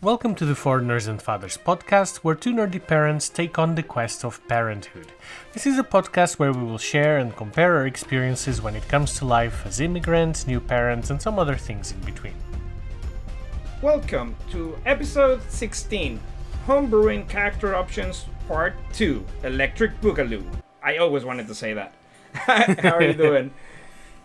Welcome to the Foreigners and Fathers podcast, where two nerdy parents take on the quest of parenthood. This is a podcast where we will share and compare our experiences when it comes to life as immigrants, new parents, and some other things in between. Welcome to episode 16 Homebrewing Character Options Part 2 Electric Boogaloo. I always wanted to say that. How are you doing?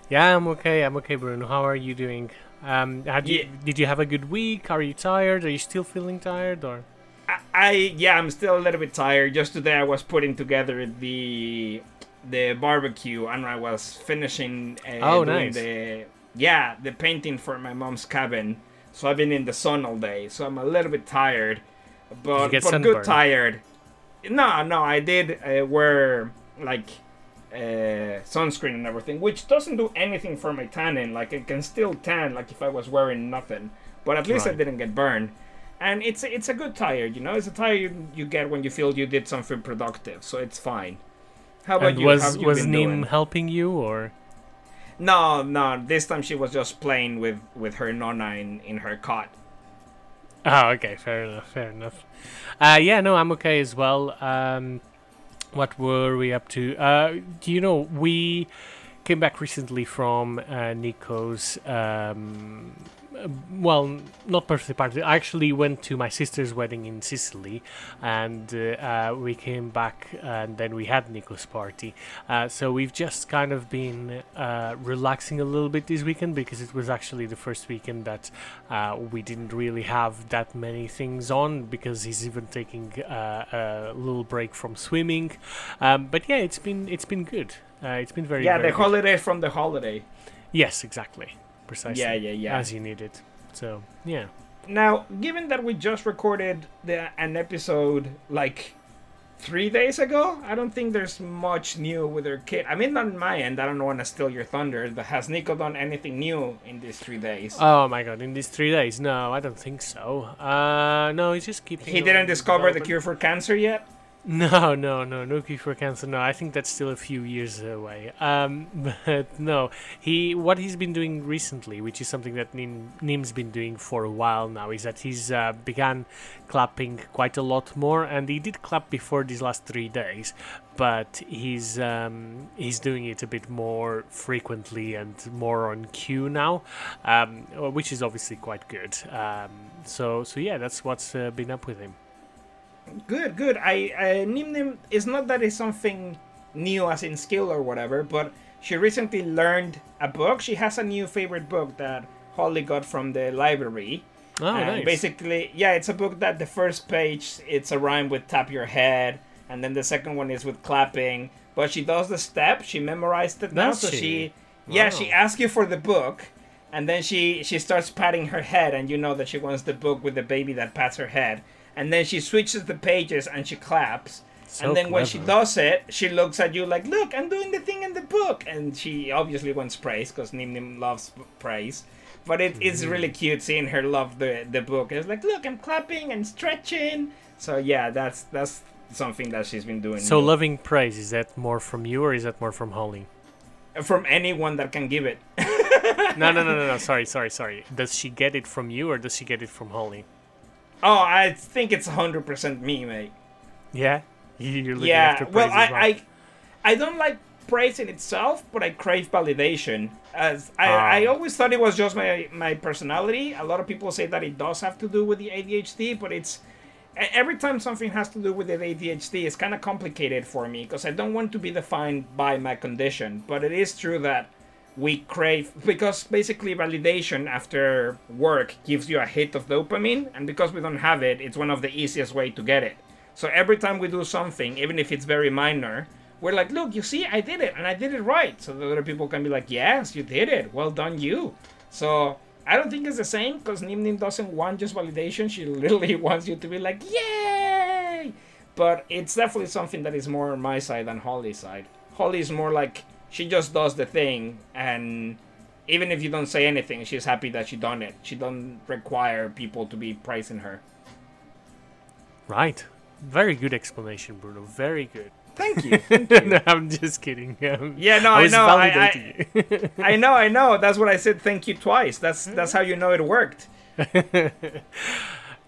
Yeah, I'm okay. I'm okay, Bruno. How are you doing? Um, had you, did you have a good week? Are you tired? Are you still feeling tired? Or I, I yeah, I'm still a little bit tired. Just today I was putting together the the barbecue and I was finishing uh, Oh, nice. the yeah, the painting for my mom's cabin. So I've been in the sun all day. So I'm a little bit tired. But but sunburned? good tired. No, no, I did uh, wear like uh, sunscreen and everything, which doesn't do anything for my tanning. Like I can still tan, like if I was wearing nothing. But at least I didn't get burned. And it's it's a good tire, you know. It's a tire you, you get when you feel you did something productive, so it's fine. How about and you? was you was Nim helping you or? No, no. This time she was just playing with with her nonna in, in her cot. Oh, okay, fair enough, fair enough. Uh, yeah, no, I'm okay as well. Um, what were we up to? Uh, do you know we came back recently from uh, Nico's? Um, well, not birthday party. I actually went to my sister's wedding in Sicily, and uh, uh, we came back, and then we had Nico's party. Uh, so we've just kind of been uh, relaxing a little bit this weekend because it was actually the first weekend that uh, we didn't really have that many things on because he's even taking uh, a little break from swimming. Um, but yeah, it's been it's been good. Uh, it's been very yeah, very the good. holiday from the holiday. Yes, exactly, precisely. Yeah, yeah, yeah. As you need it. So yeah. Now, given that we just recorded the an episode like three days ago, I don't think there's much new with her kid. I mean, on my end, I don't want to steal your thunder, but has Nico done anything new in these three days? Oh my god! In these three days, no, I don't think so. Uh, no, he's just keeping. he didn't discover the cure for cancer yet. No, no, no, no cure for cancer. No, I think that's still a few years away. Um, but no, he what he's been doing recently, which is something that Nim, Nim's been doing for a while now, is that he's uh, began clapping quite a lot more, and he did clap before these last three days, but he's um, he's doing it a bit more frequently and more on cue now, um, which is obviously quite good. Um, so so yeah, that's what's uh, been up with him. Good, good. I, I Nim Nim. It's not that it's something new as in skill or whatever, but she recently learned a book. She has a new favorite book that Hollie got from the library. Oh, and nice. Basically, yeah, it's a book that the first page it's a rhyme with tap your head, and then the second one is with clapping. But she does the step. She memorized it now, Does so she? she, yeah, Wow. she asks you for the book, and then she she starts patting her head, and you know that she wants the book with the baby that pats her head, and then she switches the pages and she claps. So and then when she does it, she looks at you like, "Look, I'm doing the thing in the book," and she obviously wants praise because Nim Nim loves praise. But it, Mm-hmm. it's really cute seeing her love the the book. It's like, "Look, I'm clapping and stretching." So yeah, that's that's something that she's been doing. So new. loving praise is that more from you or is that more from Hollie? from anyone that can give it. no, no, no, no, no. Sorry, sorry, sorry. Does she get it from you or does she get it from Hollie? Oh, I think it's hundred percent me, mate. Yeah, you're looking yeah after well I, well. I i don't like praise in itself but i crave validation as i Ah. i always thought it was just my my personality a lot of people say that it does have to do with the adhd but it's every time something has to do with the adhd it's kind of complicated for me because i don't want to be defined by my condition but it is true that we crave because basically validation after work gives you a hit of dopamine and because we don't have it it's one of the easiest way to get it. So every time we do something even if it's very minor we're like look you see i did it and i did it right. So the other people can be like yes you did it. Well done you. So i don't think it's the same because nim nim doesn't want just validation. She literally wants you to be like yay! But it's definitely something that is more my side than hollie's side. Hollie is more like she just does the thing and even if you don't say anything she's happy that she done it she don't require people to be praising her Right. Very good explanation, Bruno. Very good. thank you, thank you. no, I'm just kidding. Yeah, no, I I, know. I. I, I know, I know. That's what I said. Thank you twice. That's that's how you know it worked.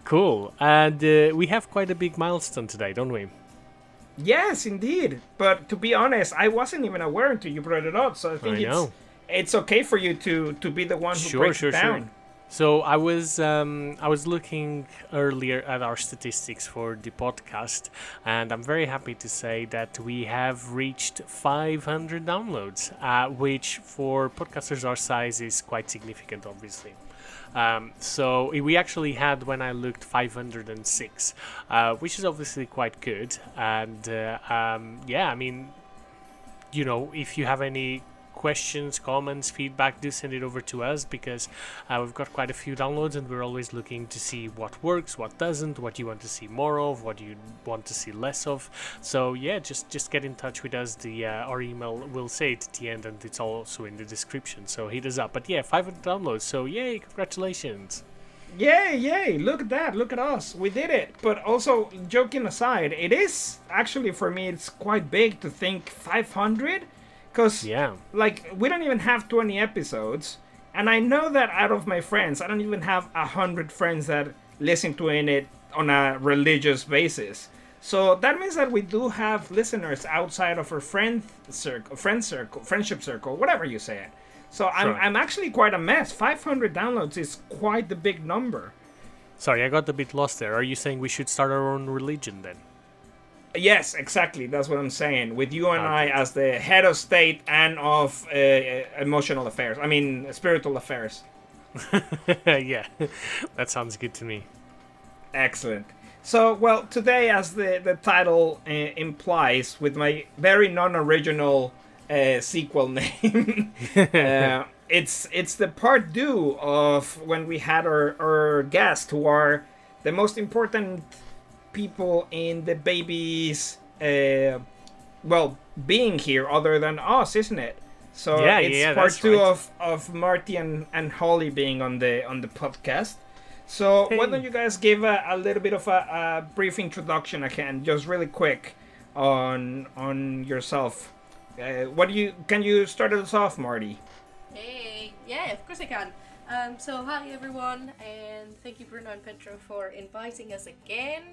Cool. And uh, we have quite a big milestone today, don't we? Yes, indeed. But to be honest, I wasn't even aware until you brought it up. So I think I it's it's okay for you to to be the one who Sure, breaks sure, it sure. down. So I was um, I was looking earlier at our statistics for the podcast, and I'm very happy to say that we have reached 500 downloads, uh, which for podcasters our size is quite significant, obviously. Um, so we actually had when I looked 506, uh, which is obviously quite good. And uh, um, yeah, I mean, you know, if you have any questions, comments, feedback, do send it over to us because uh, we've got quite a few downloads and we're always looking to see what works, what doesn't, what you want to see more of, what you want to see less of. So yeah, just just get in touch with us. The uh, our email will say it at the end and it's also in the description. So hit us up. But yeah, 500 downloads. So yay, congratulations. Yay, yay, look at that, look at us, we did it. But also, joking aside, it is actually for me, it's quite big to think 500. Because, Yeah. like, we don't even have 20 episodes. And I know that out of my friends, I don't even have 100 friends that listen to it on a religious basis. So that means that we do have listeners outside of our friend circle, friend circle, friendship circle, whatever you say it. So I'm, Sure. I'm actually quite a mess. 500 downloads is quite the big number. Sorry, I got a bit lost there. Are you saying we should start our own religion then? Yes, exactly. That's what I'm saying. With you and I as the head of state and of uh, emotional affairs. I mean, spiritual affairs. yeah, that sounds good to me. Excellent. So, well, today, as the, the title uh, implies, with my very non-original uh, sequel name, uh, it's it's the part due of when we had our, our guest, who are the most important people in the baby's, uh, well, being here, other than us, isn't it? So Yeah, it's yeah, part two right. of, of Marty and, and Hollie being on the on the podcast. So why don't you guys give a, a little bit of a, a brief introduction again, just really quick, on on yourself. Uh, what do you can you start us off, Marty? Hey, yeah, of course I can. Um, so hi everyone, and thank you Bruno and Pedro for inviting us again.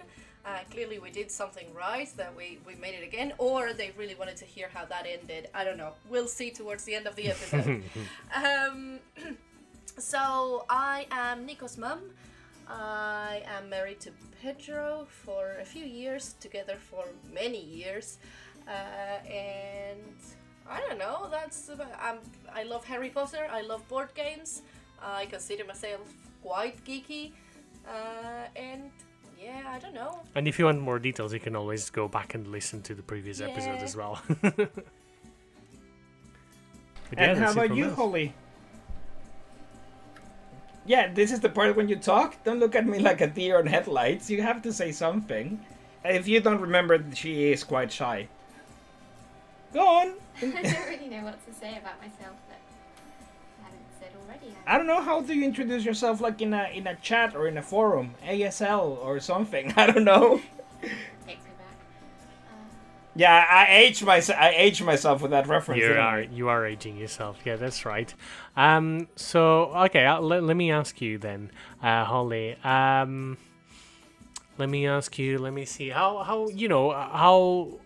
Uh, clearly we did something right that we, we made it again, or they really wanted to hear how that ended. I don't know. We'll see towards the end of the episode. um, so I am Nico's mum. I am married to Pedro for a few years, together for many years, uh, and I don't know. That's I'm, I love Harry Potter. I love board games. I consider myself quite geeky, uh, and yeah, I don't know. And if you want more details, you can always go back and listen to the previous episode as well. But yeah, and how about you, us. Hollie? Yeah, this is the part when you talk. Don't look at me like a deer on headlights. You have to say something. If you don't remember, she is quite shy. Go on. I don't really know what to say about myself I don't know how do you introduce yourself, like in a in a chat or in a forum, ASL or something. I don't know. Takes me back. Uh, Yeah, I aged myself. I aged myself with that reference. You didn't I? are you are aging yourself. Yeah, that's right. Um, so okay, uh, let, let me ask you then, uh, Hollie. Um, let me ask you. Let me see how how you know uh, how.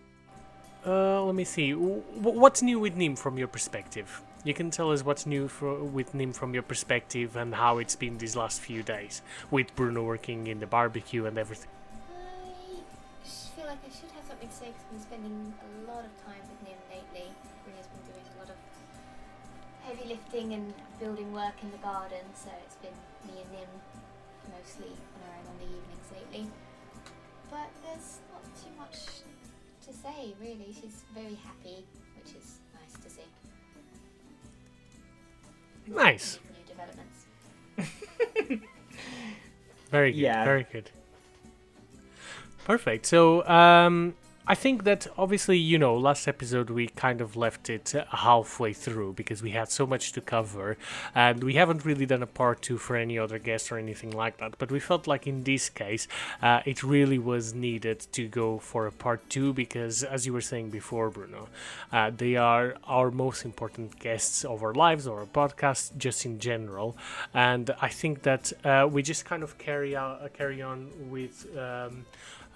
Uh, let me see. W- what's new with Nim from your perspective? You can tell us what's new for, with Nim from your perspective and how it's been these last few days with Bruno working in the barbecue and everything. I feel like I should have something to say because I've been spending a lot of time with Nim lately. Really has been doing a lot of heavy lifting and building work in the garden, so it's been me and Nim mostly on our own on the evenings lately. But there's not too much to say, really. She's very happy, Nice. New developments. Very good. Yeah. Very good. Perfect. So, um, I think that obviously, you know, last episode we kind of left it halfway through because we had so much to cover, and we haven't really done a part two for any other guest or anything like that. But we felt like in this case, uh, it really was needed to go for a part two because, as you were saying before, Bruno, uh, they are our most important guests of our lives or our podcast, just in general. And I think that uh, we just kind of carry out, carry on with. Um,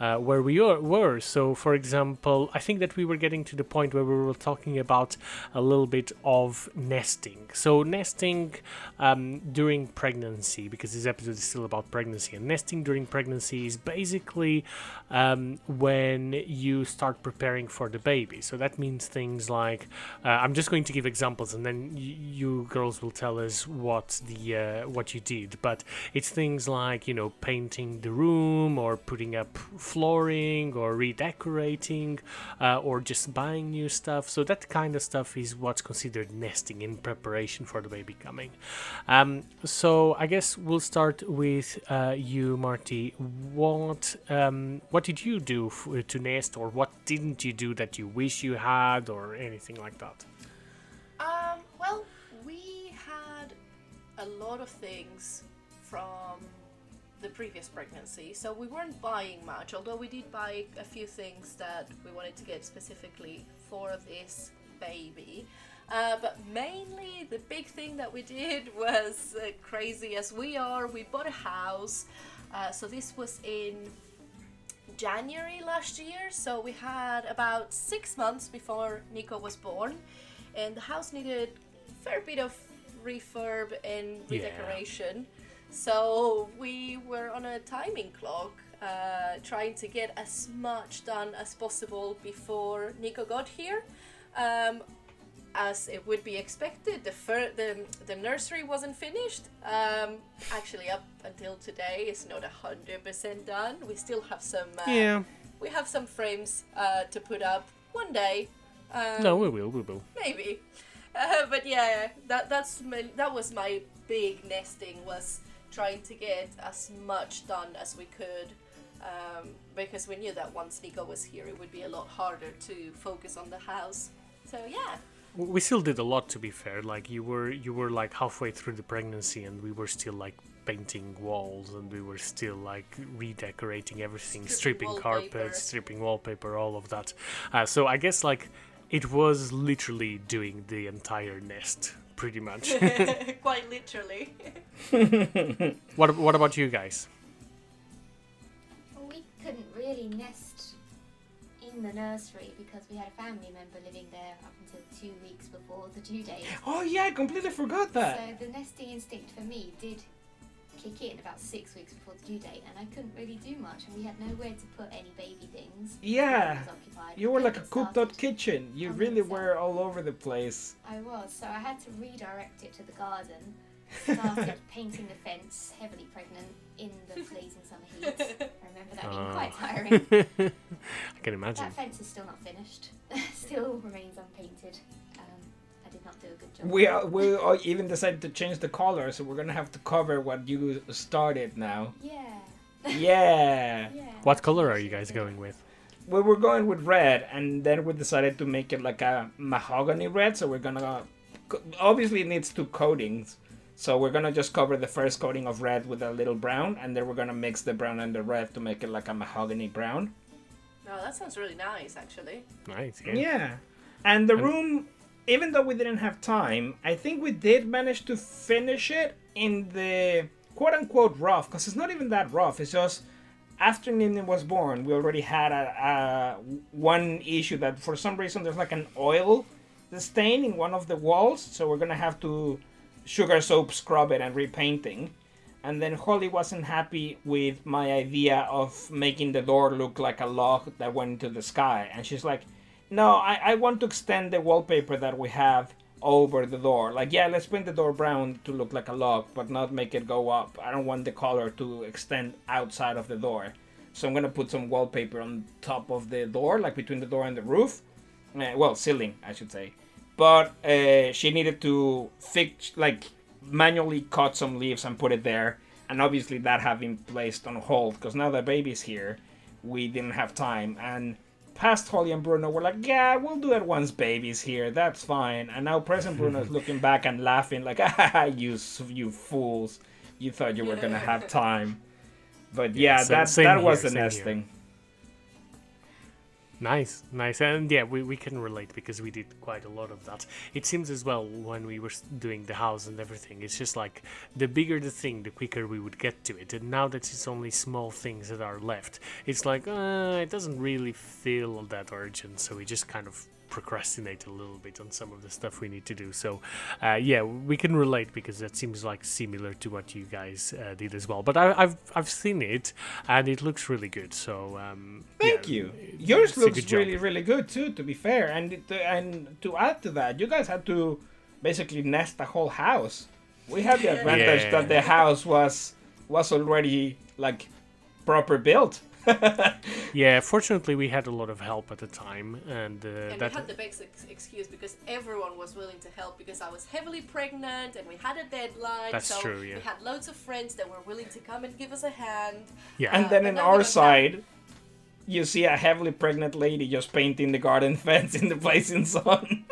uh, where we are, were. So, for example, I think that we were getting to the point where we were talking about a little bit of nesting. So, nesting um, during pregnancy, because this episode is still about pregnancy, and nesting during pregnancy is basically um, when you start preparing for the baby. So, that means things like uh, I'm just going to give examples, and then you girls will tell us what the uh, what you did. But it's things like you know painting the room or putting up flooring or redecorating uh, or just buying new stuff. So that kind of stuff is what's considered nesting in preparation for the baby coming. Um, so I guess we'll start with uh, you, Marty. What um, what did you do to nest, or what didn't you do that you wish you had, or anything like that? Um, well, we had a lot of things from the previous pregnancy, so we weren't buying much, although we did buy a few things that we wanted to get specifically for this baby. Uh, but mainly, the big thing that we did was uh, crazy as we are. We bought a house. Uh, so, this was in January last year. So, we had about six months before Nico was born, and the house needed a fair bit of refurb and Yeah. So we were on a timing clock, uh, trying to get as much done as possible before Nico got here. Um, as it would be expected, the the, the nursery wasn't finished. Um, actually, up until today, it's not hundred percent done. We still have some. Uh, Yeah. We have some frames uh, to put up one day. Um, No, we will. We will. maybe uh, but yeah that that's my, that was my big nesting was trying to get as much done as we could um, because we knew that once Nico was here it would be a lot harder to focus on the house. So yeah. We still did a lot to be fair. Like you were you were like halfway through the pregnancy and we were still like painting walls and we were still like redecorating everything Stripping stripping stripping wallpaper all of that. Uh, so i guess like it was literally doing the entire nest pretty much quite literally what what about you guys Well, we couldn't really nest in the nursery because we had a family member living there up until two weeks before the due date. Oh yeah, I completely forgot that. So the nesting instinct for me did kick in about six weeks before the due date, and I couldn't really do much, and we had nowhere to put any baby things. Yeah. I was occupied. You were like a it cooked started- out kitchen. You really were all over the place. I was, so I had to redirect it to the garden. Started painting the fence, heavily pregnant, in the blazing summer heat. I remember that being quite Ah. tiring. i can imagine That fence is still not finished. still remains unpainted. A good job. We uh, we uh, even decided to change the color, so we're gonna have to cover what you started now. Yeah. Yeah. Yeah. what color are you guys going with We were going with red, and then we decided to make it like a mahogany red. So we're gonna obviously it needs two coatings. So we're gonna just cover the first coating of red with a little brown, and then we're gonna mix the brown and the red to make it like a mahogany brown. no that sounds really nice actually nice yeah, Yeah. And the And- room, even though we didn't have time, I think we did manage to finish it in the quote unquote rough, because it's not even that rough. It's just after Nimni was born, we already had a, a one issue that for some reason there's like an oil stain in one of the walls, so we're gonna have to sugar soap scrub it and repainting. And then Hollie wasn't happy with my idea of making the door look like a log that went into the sky. And she's like, No, I, I want to extend the wallpaper that we have over the door. Like, yeah, let's paint the door brown to look like a log, but not make it go up. I don't want the color to extend outside of the door. So I'm gonna put some wallpaper on top of the door, like between the door and the roof. Uh, well, ceiling, I should say. But uh, she needed to fix, like, manually cut some leaves and put it there. And obviously, that had been placed on hold because now the baby's here, we didn't have time. And past Hollie and Bruno were like, "Yeah, we'll do it once baby's here. That's fine." And now present Bruno is looking back and laughing like, "Ah, you you fools! You thought you were gonna have time." But yeah, sa- that that was here, the nesting. here. Nice, nice, and yeah, we, we can relate because we did quite a lot of that. It seems as well when we were doing the house and everything. It's just like the bigger the thing, the quicker we would get to it. And now that it's only small things that are left, it's like uh, it doesn't really feel that urgent. So we just kind of procrastinate a little bit on some of the stuff we need to do. So uh, yeah, we can relate because that seems like similar to what you guys uh, did as well. But I, I've I've seen it and it looks really good. So um, Thank yeah, you. Yours looks good job. really, really good too. To be fair, and it, and to add to that, you guys had to basically nest the whole house. We had the advantage Yeah. that the house was was already like proper built. Yeah, fortunately we had a lot of help at the time, and, uh, And that we had the best ex- excuse because everyone was willing to help because I was heavily pregnant and we had a deadline. That's so true, yeah. We had loads of friends that were willing to come and give us a hand. yeah, And then but in our don't have- side, you see a heavily pregnant lady just painting the garden fence in the blazing sun.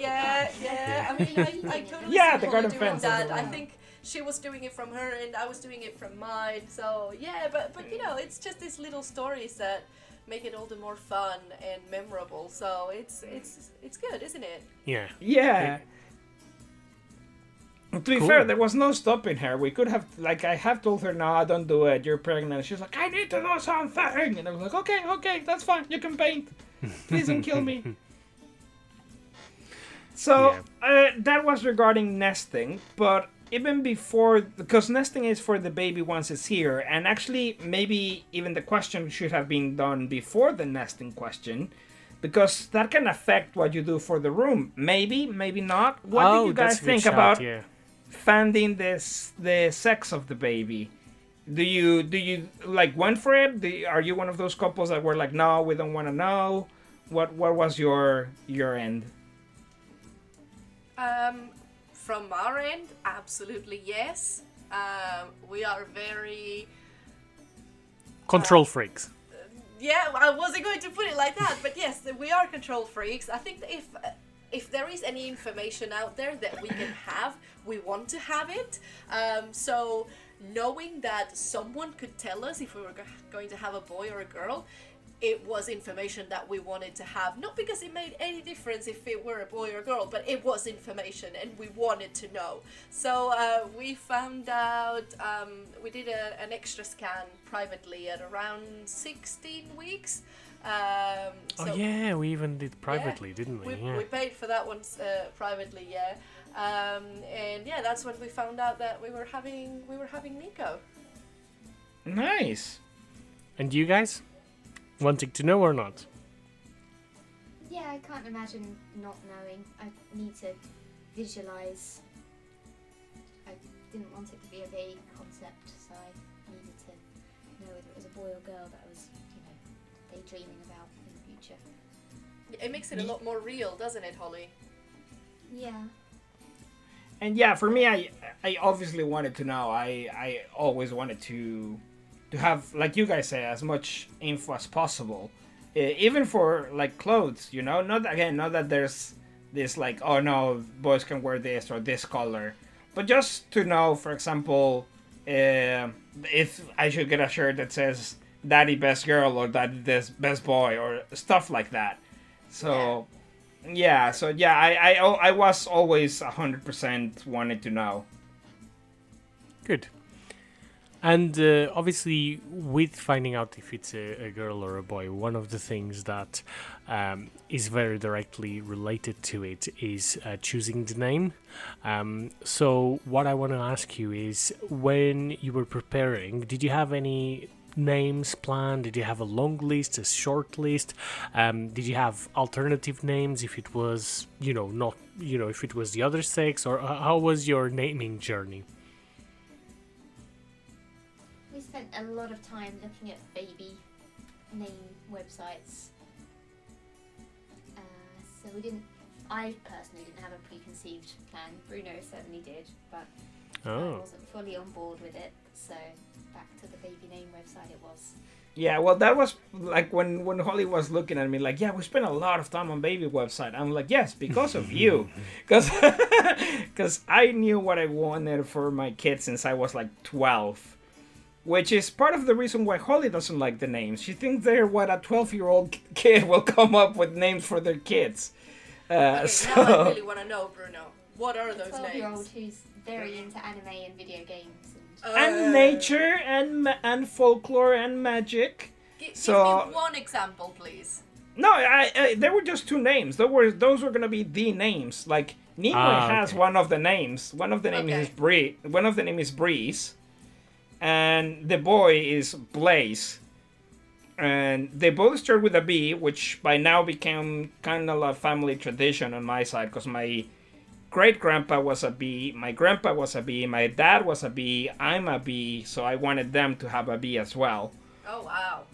Yeah, yeah. I mean, I, I totally Yeah, see the garden fence that. is the I think she was doing it from her and I was doing it from mine. So yeah, but but you know, it's just these little stories that make it all the more fun and memorable. So it's it's it's good, isn't it? yeah. Yeah. To be Cool. fair, there was no stopping her. We could have, like, I have told her, no, don't do it. You're pregnant. She's like, I need to do something. And I was like, okay, okay, that's fine. You can paint. Please don't kill me. So, uh, that was regarding nesting. But even before, because nesting is for the baby once it's here. And actually, maybe even the question should have been done before the nesting question. Because that can affect what you do for the room. Maybe, maybe not. What oh, do you guys that's a good think shout, about Yeah. finding this the sex of the baby? Do you do you like went for it? Do you- are you one of those couples that were like, no, we don't want to know? What what was your your end? Um, from our end, absolutely yes. Um, we are very Control freaks. yeah. I wasn't going to put it like that, but yes, we are control freaks. I think that if if there is any information out there that we can have, we want to have it. Um, so knowing that someone could tell us if we were go- going to have a boy or a girl. It was information that we wanted to have, not because it made any difference if it were a boy or a girl, but it was information and we wanted to know. So uh, we found out, um, we did a, an extra scan privately at around 16 weeks. Um, oh yeah, we even did privately, didn't we? we, yeah. we paid for that one uh, privately, yeah. Um, and yeah, that's when we found out that we were having we were having Nico. Nice. And you guys, wanting to know or not? Yeah, I can't imagine not knowing. I need to visualize. I didn't want it to be a vague concept, so I needed to know whether it was a boy or girl that I was, you know, daydreaming about in the future. It makes it a lot more real, doesn't it, Hollie? Yeah. And yeah, for me, I I obviously wanted to know. I I always wanted to to have, like you guys say, as much info as possible, uh, even for like clothes. You know, not again, not that there's this like, oh no, boys can wear this or this color, but just to know, for example, uh, if I should get a shirt that says "Daddy Best Girl" or "Daddy Best Best Boy" or stuff like that. So. Yeah, so yeah, I I, I was always hundred percent wanted to know. Good. And uh, obviously, with finding out if it's a, a girl or a boy, one of the things that um, is very directly related to it is uh, choosing the name. Um, so, what I want to ask you is when you were preparing, did you have any names planned? Did you have a long list, a short list? Um, did you have alternative names if it was, you know, not, you know, if it was the other sex, or how was your naming journey? Spent a lot of time looking at baby name websites. Uh, so we didn't. I personally didn't have a preconceived plan. Bruno certainly did, but I Oh. wasn't fully on board with it. So back to the baby name website it was. Yeah, well, that was like when when Hollie was looking at me, like, yeah, we spent a lot of time on baby website. I'm like, yes, because of you, because because I knew what I wanted for my kids since I was like twelve, which is part of the reason why Hollie doesn't like the names. She thinks they're what a twelve year old kid will come up with names for their kids. Uh, Okay, so now I really want to know, Bruno. What are those Twelve year old names? who's very into anime and video games and Uh, and nature and and folklore and magic. gi- give so- me one example, please. No, I, I there were just two names. Those were those were gonna be the names. Like Nimoy Ah, has okay. one of the names. One of the names is Bree. One of the name is Breeze, and the boy is Blaze. And they both start with a B, which by now became kind of a family tradition on my side, because my great grandpa was a B, my grandpa was a B, my dad was a B, I'm a B, so I wanted them to have a B as well. Oh wow.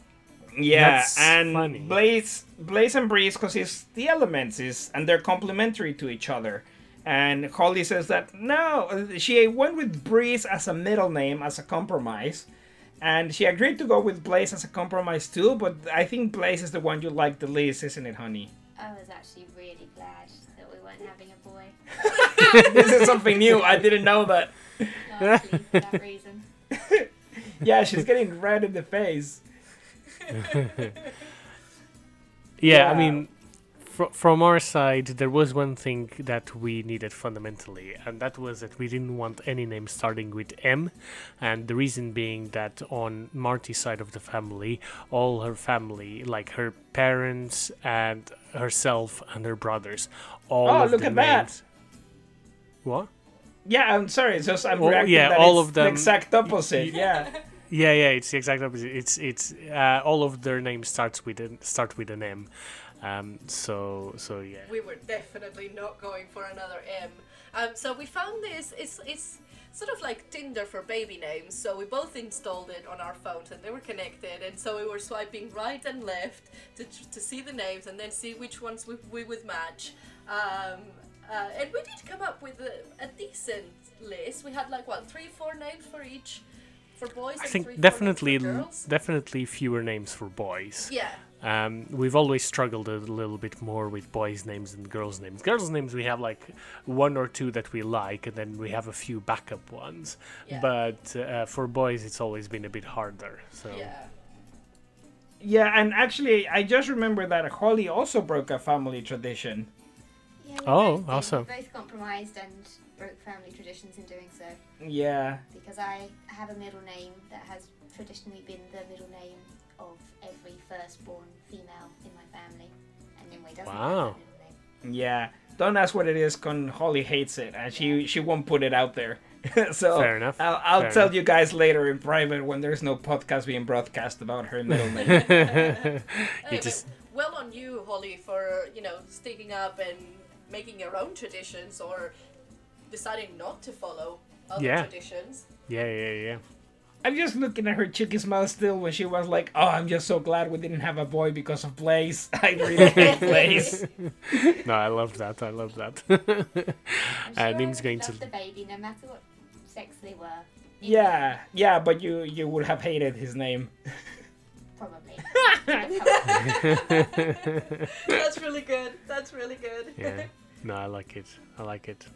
Yeah, That's and funny. Blaze, Blaze and Breeze, because it's the elements is, and they're complementary to each other. And Hollie says that no, uh, she went with Breeze as a middle name as a compromise, and she agreed to go with Blaze as a compromise too. But I think Blaze is the one you like the least, isn't it, honey? I was actually really glad that we weren't having a boy. this is something new. I didn't know that. Largely for that reason. Yeah, she's getting red in the face. Yeah, I mean, fr- from our side, there was one thing that we needed fundamentally, and that was that we didn't want any name starting with M, and the reason being that on Marty's side of the family, all her family, like her parents and herself and her brothers, all Oh, of look the at that. What? Yeah, I'm sorry. It's just I'm Well, reacting yeah, that all it's of the them- exact opposite. Yeah. Yeah, yeah, it's the exact opposite. It's it's uh, all of their names starts with an start with an M. Um, so so yeah. We were definitely not going for another M. Um, so we found this. It's it's sort of like Tinder for baby names. So we both installed it on our phones, and they were connected. And so we were swiping right and left to to see the names, and then see which ones we, we would match. Um, uh, and we did come up with a, a decent list. We had like what three, four names for each for boys. I and think three, definitely names for girls. definitely fewer names for boys. Yeah. Um, we've always struggled a little bit more with boys' names than girls' names. Girls' names we have like one or two that we like, and then we have a few backup ones. Yeah. But uh, for boys, it's always been a bit harder. So Yeah. Yeah, and actually, I just remember that Hollie also broke a family tradition. Yeah, Oh, both awesome. We both compromised and broke family traditions in doing so. Yeah. Because I have a middle name that has traditionally been the middle name of every firstborn female in my family. And Nimue doesn't Wow. have that. Yeah. Don't ask what it is, con Hollie hates it, and she she won't put it out there. so Fair enough, I'll, I'll fair tell enough. you guys later in private when there's no podcast being broadcast about her middle name. you Anyway, just well on you, Hollie, for you know sticking up and making your own traditions or deciding not to follow other Yeah. traditions. yeah yeah yeah. I'm just looking at her cheeky smile still when she was like, "Oh, I'm just so glad we didn't have a boy because of Blaze. I really hate Blaze." No, I love that. I love that. I'm Uh, sure I Would would going love to- the baby no matter what sex they were. Yeah, yeah, but you you would have hated his name. Probably. That's really good. That's really good. yeah. No, I like it. I like it.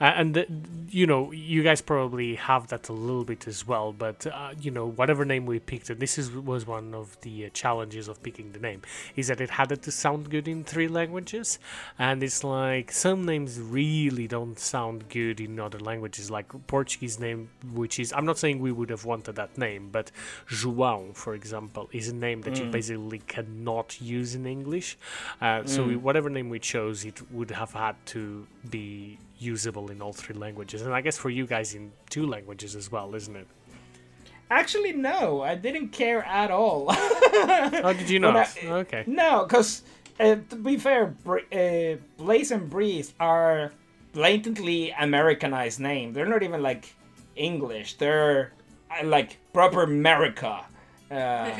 Uh, and the, you know, you guys probably have that a little bit as well. But uh, you know, whatever name we picked, and this is was one of the uh, challenges of picking the name, is that it had to sound good in three languages. And it's like some names really don't sound good in other languages, like Portuguese name, which is I'm not saying we would have wanted that name, but João, for example, is a name that you basically cannot use in English. Uh, So we, whatever name we chose, it would have had to be usable in all three languages, and I guess for you guys in two languages as well, isn't it? Actually, no, I didn't care at all. Oh, did you But not? I- okay. No, because uh, to be fair, Br- uh, Blaze and Breeze are blatantly Americanized names. They're not even like English. They're uh, like proper America. Uh,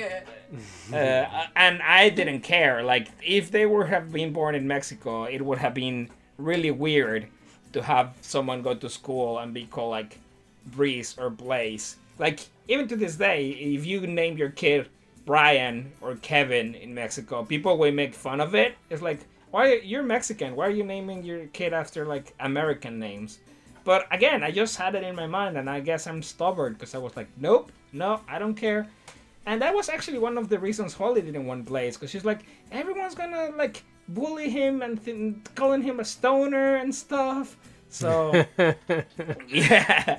uh, and I didn't care. Like if they were have been born in Mexico, it would have been really weird to have someone go to school and be called like Breeze or Blaze. Like even to this day, if you name your kid Brian or Kevin in Mexico, people will make fun of it. It's like, why you're Mexican? Why are you naming your kid after like American names? But again, I just had it in my mind, and I guess I'm stubborn because I was like, nope, no, I don't care. And that was actually one of the reasons Hollie didn't want Blaze because she's like, everyone's gonna like bully him and th- calling him a stoner and stuff. So yeah,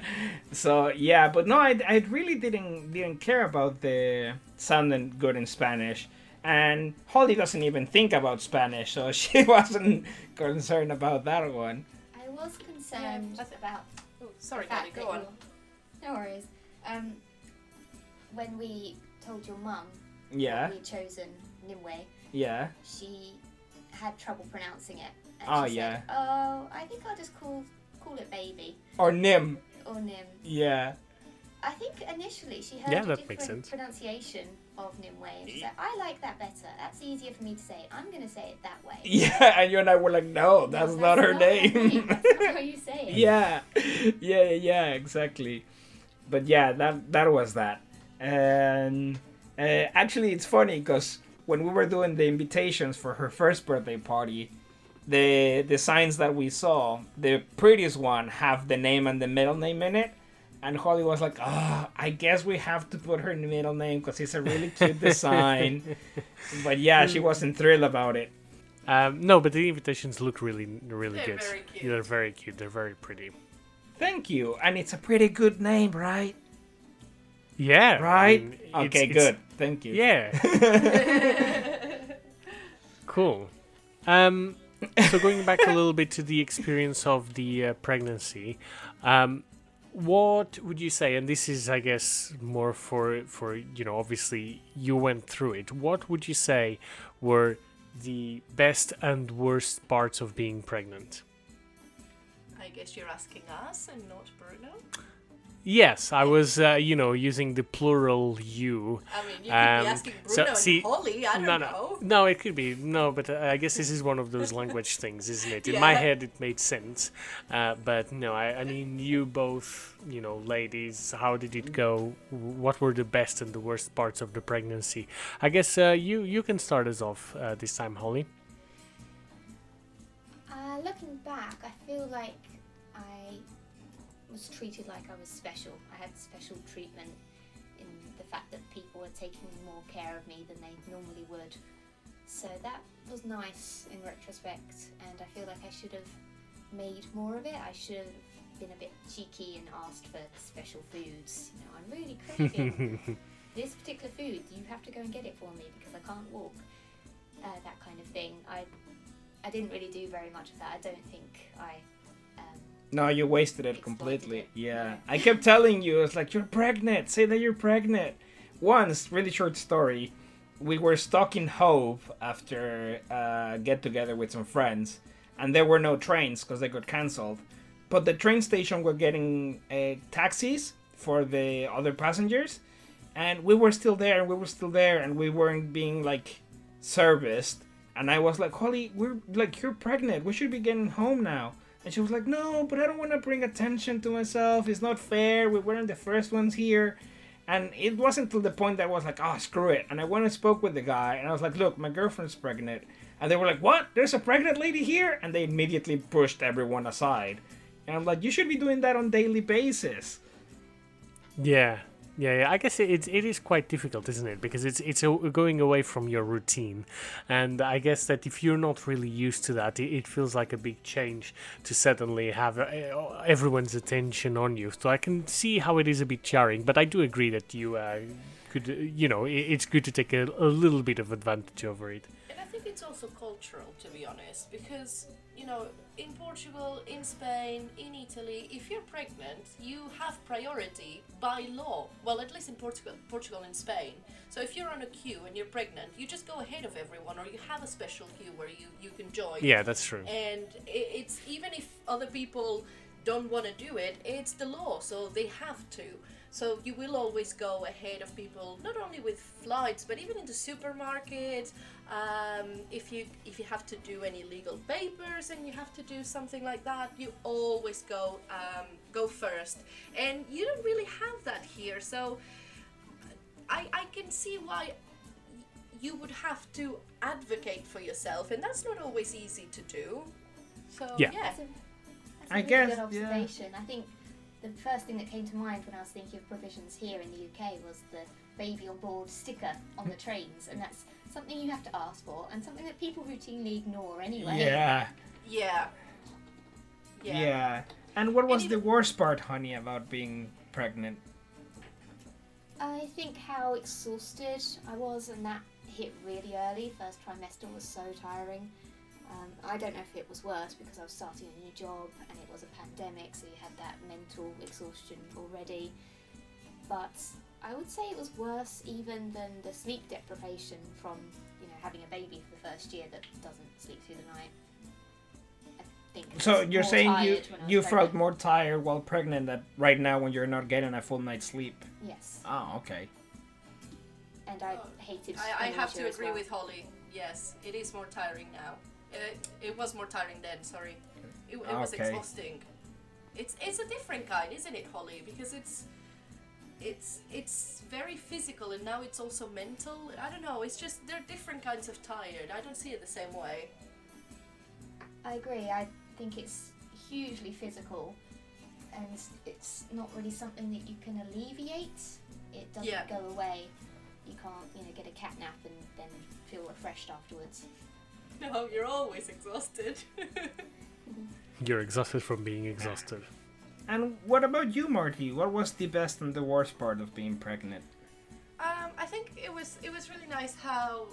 so yeah, but no, I, I really didn't didn't care about the sounding good in Spanish, and Hollie doesn't even think about Spanish, so she wasn't concerned about that one. I was concerned Yeah, I about Oh, sorry, the fact Daddy, that go on. No worries. Um, when we told your mum Yeah, we'd chosen Nimue, yeah, she had trouble pronouncing it. And Oh, she yeah. Said, oh, I think I'll just call call it baby or Nim. or Nim. Yeah, I think initially she heard Yeah, a that different makes sense. pronunciation of Nimue, and she "I like that better. That's easier for me to say. I'm going to say it that way." yeah, and you and I were like, no, that's, not her name. That's not how you say it. yeah, yeah, yeah, exactly. But yeah, that that was that. And uh, actually, it's funny because when we were doing the invitations for her first birthday party, the the signs that we saw, the prettiest one have the name and the middle name in it. And Hollie was like, "Ah, I guess we have to put her middle name because it's a really cute design." but yeah, she wasn't thrilled about it. Um, no, but the invitations look really, really They're good. very cute. They're very cute. They're very pretty. Thank you, and it's a pretty good name, right? Yeah. I Right? mean, okay, it's- good. Thank you. Yeah. cool. Um, so going back a little bit to the experience of the uh, pregnancy, um, what would you say? And this is, I guess, more for for you know. Obviously, you went through it. What would you say were the best and worst parts of being pregnant? I guess you're asking us and not Bruno. Yes, I was, uh, you know, using the plural you. I mean, you could Um, be asking so, Bruno see- and Hollie. I don't no, know. no, no. It could be no, but uh, I guess this is one of those language things, isn't it? In my head, it made sense, uh, but no. I, I mean, you both, you know, ladies. How did it go? What were the best and the worst parts of the pregnancy? I guess uh, you you can start us off uh, this time, Hollie. Uh, looking back, I feel like I was treated like I was special. I had special treatment in the fact that people were taking more care of me than they normally would. So that was nice in retrospect, and I feel like I should have made more of it. I should have been a bit cheeky and asked for special foods. You know, I'm really craving this particular food. You have to go and get it for me because I can't walk. Uh, that kind of thing. I I didn't really do very much of that. I don't think I. No, you wasted it completely. Yeah. I kept telling you, it's like, you're pregnant. Say that you're pregnant. Once, really short story, we were stuck in Hove after a get together with some friends, and there were no trains because they got cancelled. But the train station were getting uh, taxis for the other passengers, and we were still there, and we were still there, and we weren't being like serviced. And I was like, Hollie, we're like, you're pregnant. We should be getting home now. And she was like, No, but I don't want to bring attention to myself. It's not fair. We weren't the first ones here. And it wasn't till the point that I was like, Oh, screw it. And I went and spoke with the guy. And I was like, Look, my girlfriend's pregnant. And they were like, What? There's a pregnant lady here? And they immediately pushed everyone aside. And I'm like, You should be doing that on daily basis. Yeah, yeah, yeah. I guess it, it, is quite difficult, isn't it? Because it's it's going away from your routine, and I guess that if you're not really used to that, it, feels like a big change to suddenly have uh, everyone's attention on you. So I can see how it is a bit jarring, but I do agree that you uh, could, uh, you know, it, it's good to take a, a little bit of advantage over it. And I think it's also cultural, to be honest, because you know, in Portugal, in Spain, in Italy, if you're pregnant, you have priority by law. Well, at least in Portugal, Portugal and Spain. So if you're on a queue and you're pregnant, you just go ahead of everyone, or you have a special queue where you you can join. Yeah, that's true. And it's even if other people don't want to do it, it's the law, so they have to. So you will always go ahead of people, not only with flights, but even in the supermarket. Um, if you if you have to do any legal papers and you have to do something like that, you always go um, go first. And you don't really have that here, so I I can see why you would have to advocate for yourself, and that's not always easy to do. So Yeah. yeah, That's a, that's a I really guess, good yeah. observation. I think the first thing that came to mind when I was thinking of provisions here in the UK was the baby on board sticker on the trains, and that's something you have to ask for, and something that people routinely ignore anyway. Yeah, yeah, yeah. And what was And the worst part, honey, about being pregnant? I think how exhausted I was, and that hit really early. First trimester was so tiring. Um, I don't know if it was worse because I was starting a new job and it was a pandemic, so you had that mental exhaustion already. But I would say it was worse even than the sleep deprivation from you know having a baby for the first year that doesn't sleep through the night. I think. So you're saying you tired when I was you felt pregnant. more tired while pregnant than right now when you're not getting a full night's sleep. Yes, Oh, okay. and I Oh, hated. I, I have to agree well. with Hollie. Yes, it is more tiring now. It, it was more tiring then. Sorry, it, it was Okay. exhausting. It's it's a different kind, isn't it, Hollie? Because it's it's it's very physical and now it's also mental. I don't know. It's just they're different kinds of tired. I don't see it the same way. I agree. I think it's hugely physical, and it's, it's not really something that you can alleviate. It doesn't Yeah. go away. You can't, you know, get a cat nap and then feel refreshed afterwards. No, you're always exhausted. You're exhausted from being exhausted. And what about you, Marty? What was the best and the worst part of being pregnant? Um, I think it was it was really nice how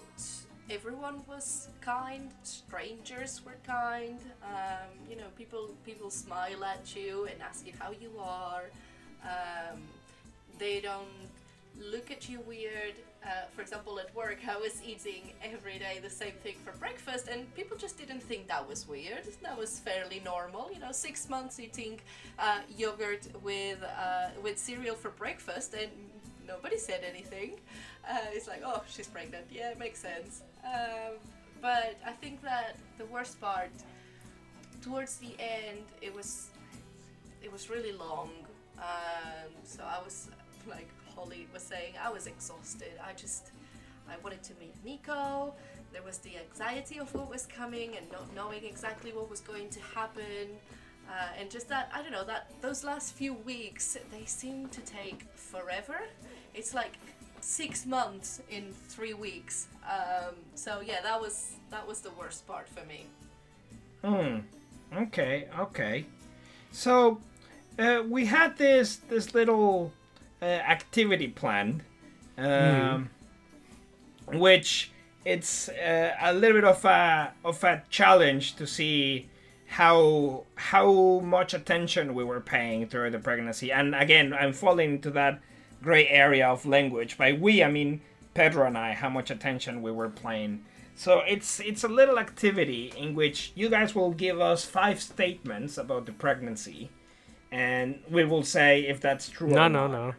everyone was kind. Strangers were kind. Um, you know, people people smile at you and ask you how you are. Um, they don't look at you weird. Uh, for example, at work, I was eating every day the same thing for breakfast, and people just didn't think that was weird. That was fairly normal. You know, six months eating uh, yogurt with uh, with cereal for breakfast, and nobody said anything. Uh, it's like, oh, she's pregnant. Yeah, it makes sense. Um, but I think that the worst part, towards the end, it was it was really long. Um, so I was like Hollie was saying, I was exhausted. I just I wanted to meet Nico. There was the anxiety of what was coming and not knowing exactly what was going to happen. Uh, and just that I don't know that those last few weeks they seem to take forever. It's like six months in three weeks. Um, so yeah, that was that was the worst part for me. Hmm. Okay. Okay. So, uh, we had this this little uh, activity planned, um, which it's uh, a little bit of a of a challenge to see how how much attention we were paying through the pregnancy. And again, I'm falling into that gray area of language. By we, I mean Pedro and I. How much attention we were paying. So it's it's a little activity in which you guys will give us five statements about the pregnancy, and we will say if that's true. No, or no,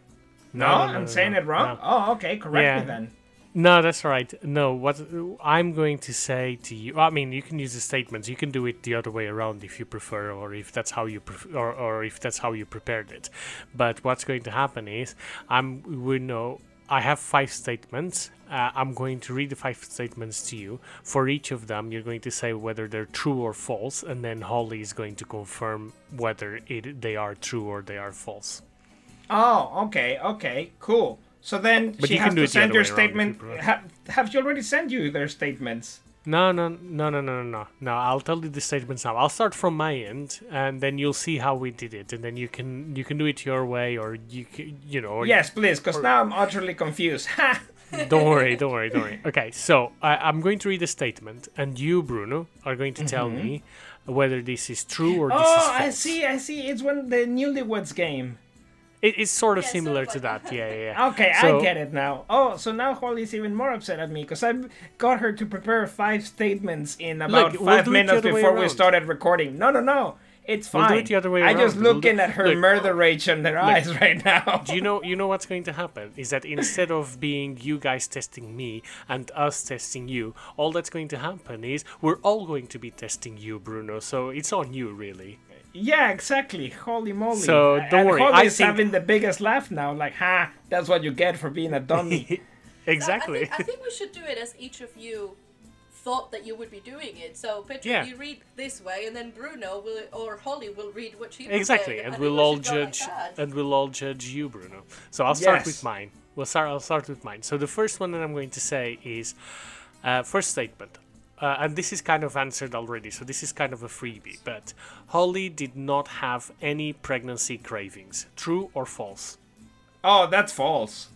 not. no. No, I'm saying no, it wrong. no. Oh, okay. Correct Yeah. me then. No, that's right. No, what I'm going to say to you, I mean, you can use the statements. You can do it the other way around if you prefer, or if that's how you pref- or, or if that's how you prepared it. But what's going to happen is, I'm we know I have five statements. Uh, I'm going to read the five statements to you. For each of them, you're going to say whether they're true or false, and then Hollie is going to confirm whether it they are true or they are false. Oh, okay, okay, cool. So then But she has to send your way around if you statement. Ha- have you already sent you their statements? No, no, no, no, no, no, no. I'll tell you the statements now. I'll start from my end, and then you'll see how we did it, and then you can you can do it your way, or you can, you know. Yes, please, because now I'm utterly confused. Don't worry, don't worry, don't worry. Okay, so I, I'm going to read a statement, and you, Bruno, are going to tell me whether this is true or this is Mm-hmm. oh. I see, I see. It's one the newlyweds game. It, it's sort of Yeah, similar sort of to that. Yeah, yeah. yeah. Okay, So- I get it now. Oh, so now Hollie's even more upset at me because I got her to prepare five statements in about Look, we'll five do it the minutes before we started recording. No, no, no. It's We'll fine. do it the other way I just around. We'll looking do- at her look. murder rage in their eyes right now. Do you know you know what's going to happen is that instead of being you guys testing me and us testing you, all that's going to happen is we're all going to be testing you, Bruno. So it's on you really. Yeah, exactly. Holy moly. So, don't and worry, I Hollie's think- having the biggest laugh now. Like, ha, that's what you get for being a dummy. exactly. I think, I think we should do it as each of you thought that you would be doing it. So, Pedro, Yeah. you read this way, and then Bruno will, or Hollie will read what she exactly, prepared. and we'll all should go like judge, and we'll all judge you, Bruno. So I'll start Yes. with mine. We'll start. I'll start with mine. So the first one that I'm going to say is, uh, first statement, uh, and this is kind of answered already. So this is kind of a freebie. But Hollie did not have any pregnancy cravings. True or false? Oh, that's false.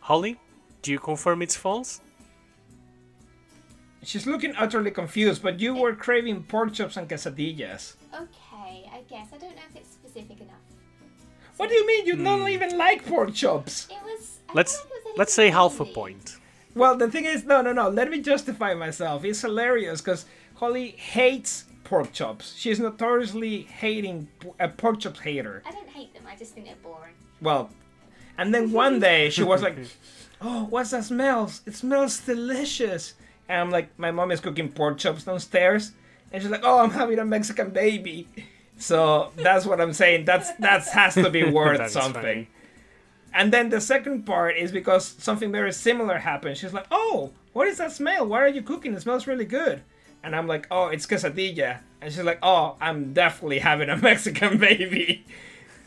Hollie, do you confirm it's false? She's looking utterly confused, but you were craving pork chops and quesadillas. Okay, I guess. I don't know if it's specific enough. What do you mean you don't even like pork chops? It was. I Let's like it was let's say half a point. Well, the thing is, no, no, no. Let me justify myself. It's hilarious because Hollie hates pork chops. She's notoriously hating a pork chops hater. I don't hate them. I just think they're boring. Well, and then one day she was like, "Oh, what's that smells? It smells delicious." And I'm like, "My mom is cooking pork chops downstairs," and she's like, "Oh, I'm having a Mexican baby." So that's what I'm saying. That's that has to be worth That is something. Funny. And then the second part is because something very similar happened. She's like, "Oh, what is that smell? Why are you cooking? It smells really good." And I'm like, "Oh, it's quesadilla." And she's like, "Oh, I'm definitely having a Mexican baby."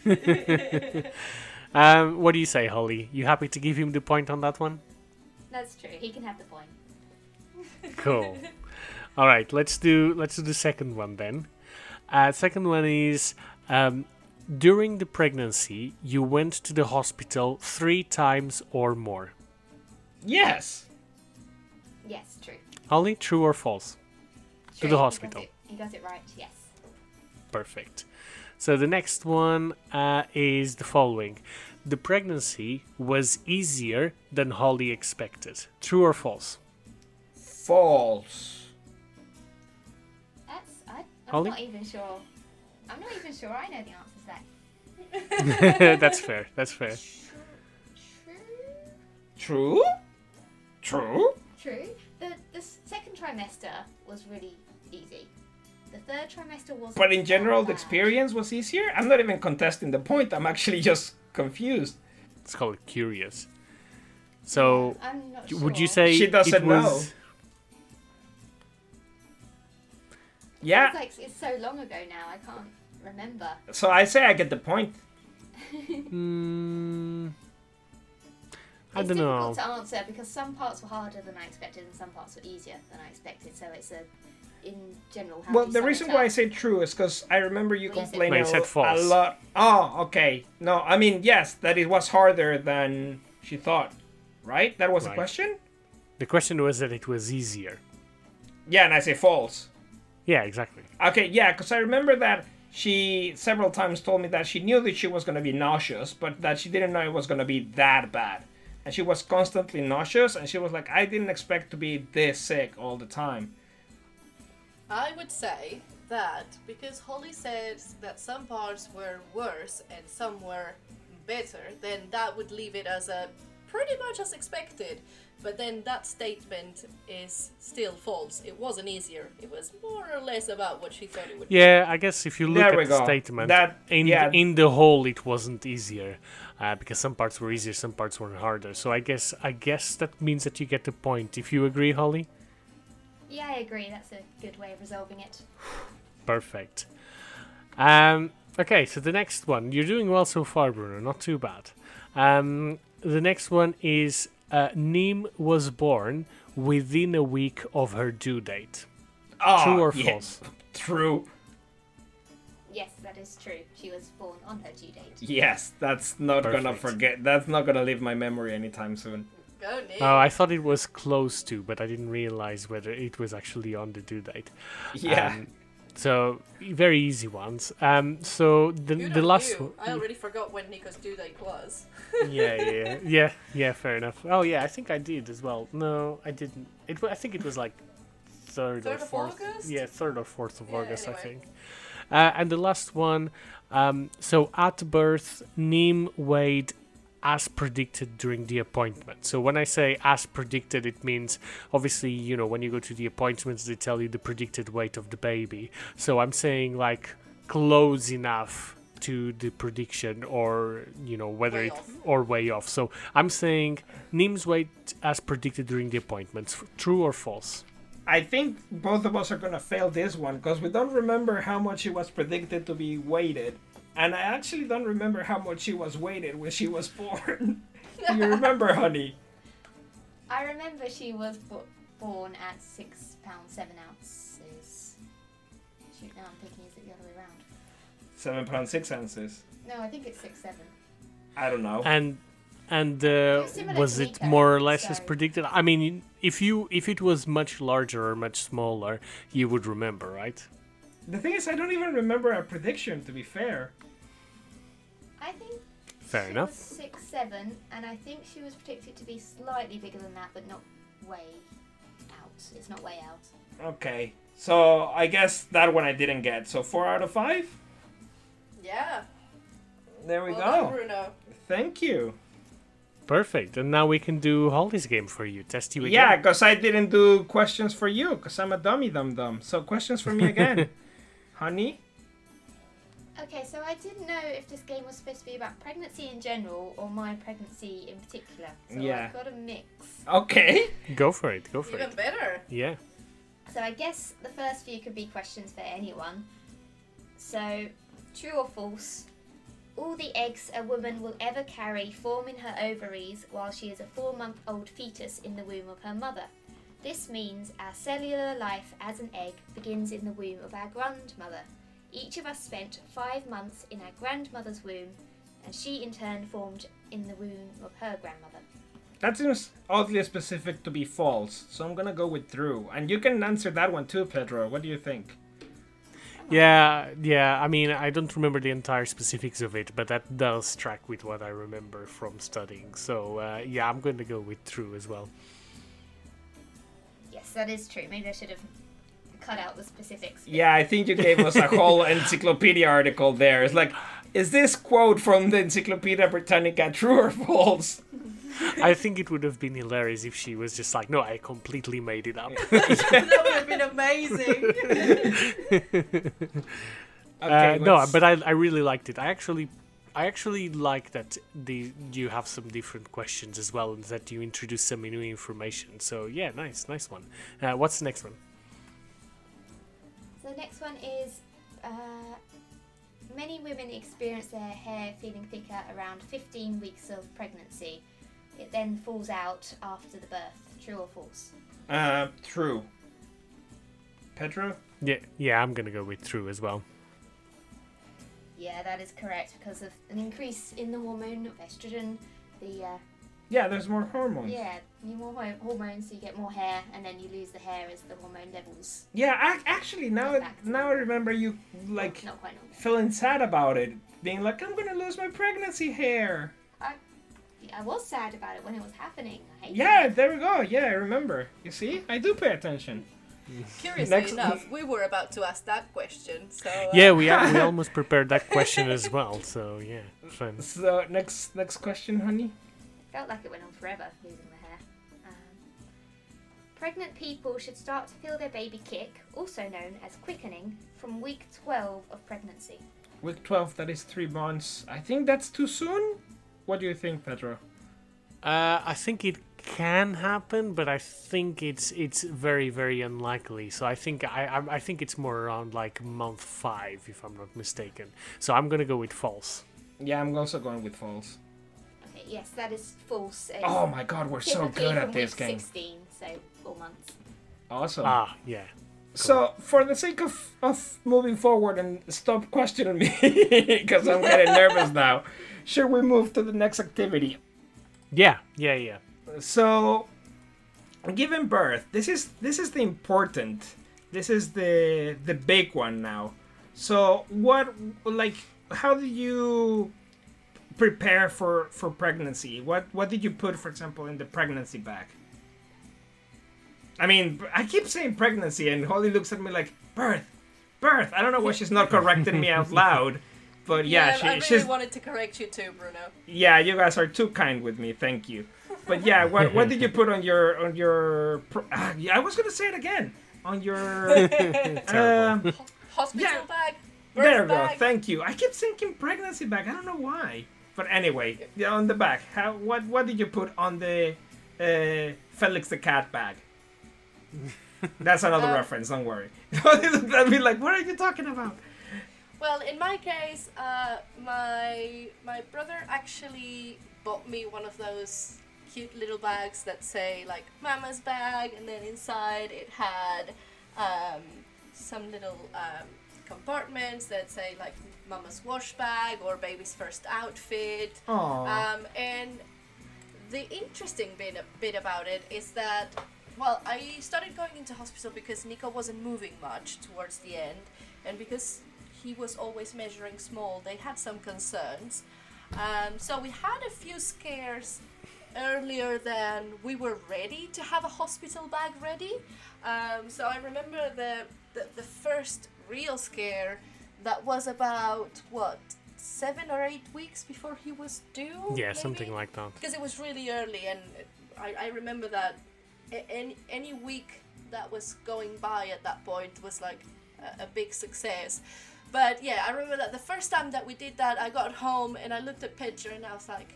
Um, what do you say, Hollie? You happy to give him the point on that one? That's true. He can have the point. Cool. All right, let's do let's do the second one then. Uh, second one is um, during the pregnancy, you went to the hospital three times or more. Yes. Yes, true. Hollie, true or false? To True, the he got hospital. it- He got it right. Yes. Perfect. So the next one uh, is the following: the pregnancy was easier than Hollie expected. True or false? False. That's. I, I'm Hollie? not even sure. I'm not even sure I know the answer to that. That's fair. That's fair. True. True? True? True. The the second trimester was really easy. The third trimester was. But in general, the experience was easier? I'm not even contesting the point, I'm actually just confused. It's called curious. So, I'm not would you say She doesn't it was? know. It's Yeah, like it's so long ago now. I can't remember. so I say I get the point. Mm, I it's don't know. difficult to answer because some parts were harder than I expected and some parts were easier than I expected. So it's a, in general. How Well, the reason why I say true is because I remember you Well, you said- complaining No, you said a, false. a lot. Oh, okay. No, I mean, yes, that it was harder than she thought. Right? That was the question? The question was that it was easier. Yeah, and I say false. Yeah, exactly. Okay, yeah, because I remember that she several times told me that she knew that she was going to be nauseous, but that she didn't know it was going to be that bad. And she was constantly nauseous, and she was like, I didn't expect to be this sick all the time. I would say that because Hollie said that some parts were worse and some were better, then that would leave it as a pretty much as expected. But then that statement is still false. It wasn't easier. It was more or less about what she thought it would be. Yeah, I guess if you look There at we the go. statement, That- in yeah. in the whole, it wasn't easier uh, because some parts were easier, some parts were harder. So I guess I guess that means that you get the point. If you agree, Hollie, Yeah, I agree. That's a good way of resolving it. perfect. Um, okay, so the next one, you're doing well so far, Bruno. Not too bad. Um, the next one is uh, Neem was born within a week of her due date. Oh, True or yeah, false? True. Yes, that is true. She was born on her due date. Yes, that's not gonna forget. That's not gonna leave my memory anytime soon. go. Nick. Oh, I thought it was close to, but I didn't realize whether it was actually on the due date. Yeah. Um, so very easy ones. Um, so the Good the last one. I already forgot when Nico's due date was. yeah, yeah, yeah, yeah. Fair enough. Oh yeah, I think I did as well. No, I didn't. It. I think it was like third, or Third of fourth. August? Yeah, third or fourth of Yeah, August, I think. Uh, and the last one. Um, so at birth, Neem weighed as predicted during the appointment. So when I say as predicted, it means obviously you know when you go to the appointments, they tell you the predicted weight of the baby. So I'm saying like close enough to the prediction or you know whether Way it off. or way off. So I'm saying Nim's weight as predicted during the appointments. True or false? I think both of us are gonna fail this one because we don't remember how much it was predicted to be weighted, and I actually don't remember how much she was weighted when she was born. Do you remember, honey? I remember she was bo- born at six pounds seven ounces. Shoot, now I'm thinking is it the other way around? Seven pounds six ounces. No, I think it's six seven. I don't know. And and uh, was was it Nico, more or less as predicted? I mean, if you if it was much larger or much smaller, you would remember, right? The thing is, I don't even remember a prediction. To be fair. I think Fair she enough. was six seven, and I think she was predicted to be slightly bigger than that, but not way out. It's not way out. Okay, so I guess that one I didn't get. So four out of five. Yeah. There we well go. done, Bruno. Thank you. Perfect. And now we can do Hollie's game for you. Test you again. Yeah, because I didn't do questions for you, because I'm a dummy dum dum. So questions for me again, honey. Okay, so I didn't know if this game was supposed to be about pregnancy in general or my pregnancy in particular. So Yeah. I've got a mix. Okay. Go for it. Go for Even it. better. Yeah. So I guess the first few could be questions for anyone. So, true or false? All the eggs a woman will ever carry form in her ovaries while she is a four month old fetus in the womb of her mother. This means our cellular life as an egg begins in the womb of our grandmother. Each of us spent five months in our grandmother's womb, and she in turn formed in the womb of her grandmother. That seems oddly specific to be false, so I'm gonna go with true. And you can answer that one too, Pedro. What do you think? Yeah, yeah. I mean, I don't remember the entire specifics of it, but that does track with what I remember from studying. So, uh, yeah, I'm going to go with true as well. Yes, that is true. Maybe I should have cut out the specifics. Yeah, I think you gave us a whole encyclopedia article there. It's like, is this quote from the Encyclopedia Britannica true or false? I think it would have been hilarious if she was just like, no, I completely made it up. that would have been amazing. Okay, uh, no, but I, I really liked it. I actually, I actually like that the you have some different questions as well, and that you introduce some new information. So yeah, nice, nice one. Uh, what's the next one? So the next one is uh, many women experience their hair feeling thicker around 15 weeks of pregnancy. It then falls out after the birth. True or false? Uh, true. Pedro? Yeah, yeah, I'm gonna go with true as well. Yeah, that is correct because of an increase in the hormone of estrogen. The uh, Yeah, there's more hormones. yeah, you more ho- hormones, so you get more hair, and then you lose the hair as the hormone levels. Yeah, ac- actually, now Get back to now I remember you like not quite normal. feeling sad about it, being like, I'm gonna lose my pregnancy hair. I I was sad about it when it was happening. I Yeah, it. there we go. Yeah, I remember. You see, I do pay attention. Curiously Next- enough, we were about to ask that question. So uh, Yeah, we a- we almost prepared that question as well. So yeah, fun. So next next question, honey. Felt like it went on forever, losing the hair. Um, pregnant people should start to feel their baby kick, also known as quickening, from week 12 of pregnancy. Week 12, that is three months. I think that's too soon. What do you think, Pedro? Uh, I think it can happen, but I think it's it's very very unlikely. So I think I I, I think it's more around like month five, if I'm not mistaken. So I'm gonna go with false. Yeah, I'm also going with false. Okay, yes, that is false. It's Oh my god, we're so typically good at from this week game. 16, so four months. Awesome. Ah, yeah. So, for the sake of, of moving forward and stop questioning me, because I'm getting nervous now, should we move to the next activity? Yeah, yeah, yeah. So, giving birth. This is this is the important. This is the the big one now. So, what like how do you prepare for for pregnancy? What what did you put, for example, in the pregnancy bag? I mean, I keep saying pregnancy, and Hollie looks at me like birth, birth. I don't know why she's not correcting me out loud, but yeah, she, I really she's wanted to correct you too, Bruno. yeah, you guys are too kind with me. Thank you. But yeah, what what did you put on your on your? Pro- yeah, I was gonna say it again on your. Terrible. um, Hospital Yeah. bag. birth there we go. Thank you. I keep thinking pregnancy bag. I don't know why. But anyway, yeah, on the back, how what what did you put on the uh, Felix the cat bag? That's another Uh, reference. Don't worry. I'll be like, what are you talking about? Well, in my case, uh, my my brother actually bought me one of those cute little bags that say like "Mama's bag," and then inside it had um, some little um, compartments that say like "Mama's wash bag" or "Baby's first outfit." Um, and the interesting bit, bit about it is that, well, I started going into hospital because Nico wasn't moving much towards the end, and because he was always measuring small, they had some concerns. Um, so we had a few scares earlier than we were ready to have a hospital bag ready. Um, so I remember the, the the first real scare that was about what seven or eight weeks before he was due. Yeah, maybe? something like that. because it was really early and I, I remember that any, any week that was going by at that point was like a, a big success but yeah i remember that the first time that we did that i got home and i looked at Pedro and i was like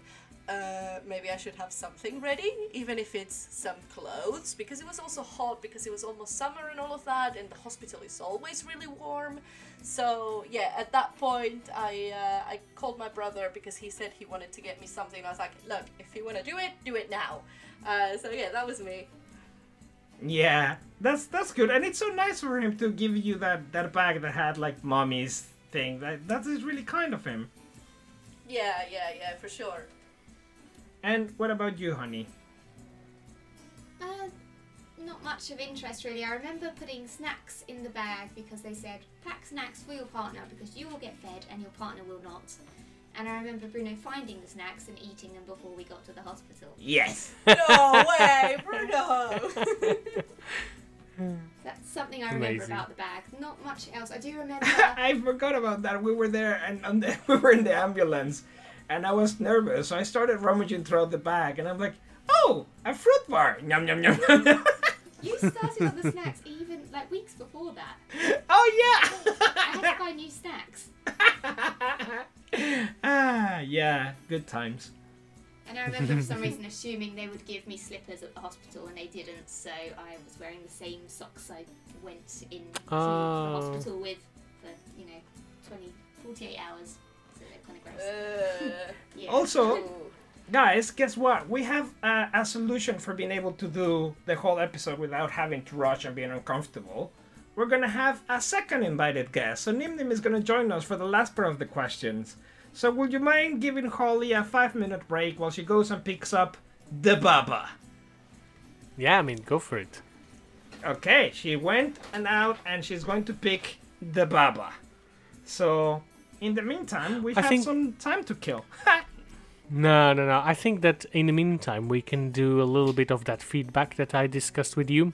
uh, maybe I should have something ready, even if it's some clothes, because it was also hot because it was almost summer and all of that, and the hospital is always really warm. So yeah, at that point, I uh, I called my brother because he said he wanted to get me something. I was like, look, if you want to do it, do it now. Uh, so yeah, that was me. yeah, that's that's good, and it's so nice for him to give you that that bag that had like mommy's thing. That that is really kind of him. Yeah, yeah, yeah, for sure. And what about you, honey? Uh, not much of interest really. I remember putting snacks in the bag because they said pack snacks for your partner because you will get fed and your partner will not. And I remember Bruno finding the snacks and eating them before we got to the hospital. Yes. No way, Bruno. That's something I remember Amazing. about the bag. Not much else. I do remember. I forgot about that. We were there, and on the, we were in the ambulance, and I was nervous, so I started rummaging throughout the bag, and I'm like, "Oh, a fruit bar! Yum yum yum!" Yum. you started on the snacks even like weeks before that. oh yeah. I had to buy new snacks. ah, yeah. Good times. And I remember for some reason assuming they would give me slippers at the hospital and they didn't, so I was wearing the same socks I went in to Oh. the hospital with for, you know, 20, 48 hours. So they're kind of gross. Uh, yeah. Also, ooh. Guys, guess what? We have uh, a solution for being able to do the whole episode without having to rush and being uncomfortable. We're gonna have a second invited guest, so Nim Nim is gonna join us for the last part of the questions. So, would you mind giving Hollie a five minute break while she goes and picks up the Baba? Yeah, I mean, go for it. Okay, she went and out and she's going to pick the Baba. So, in the meantime, we I have think- some time to kill. No, no, no. I think that in the meantime, we can do a little bit of that feedback that I discussed with you.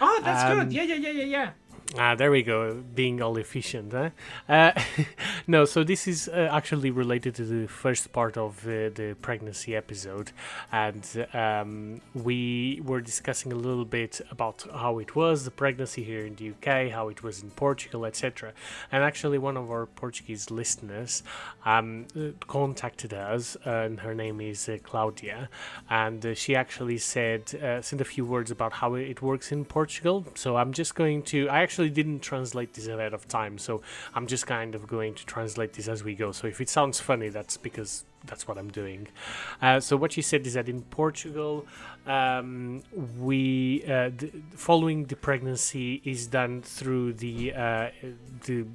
oh, that's Um, good. Yeah, yeah, yeah, yeah, yeah. Ah, there we go, being all efficient. Huh? Uh, no, so this is uh, actually related to the first part of uh, the pregnancy episode, and um, we were discussing a little bit about how it was the pregnancy here in the UK, how it was in Portugal, etc. And actually, one of our Portuguese listeners um, contacted us, and her name is uh, Claudia, and uh, she actually said uh, sent a few words about how it works in Portugal. So I'm just going to. I actually didn't translate this ahead of time, so I'm just kind of going to translate this as we go. So if it sounds funny, that's because that's what I'm doing. Uh, so what she said is that in Portugal, um, we uh, the, following the pregnancy is done through the uh, the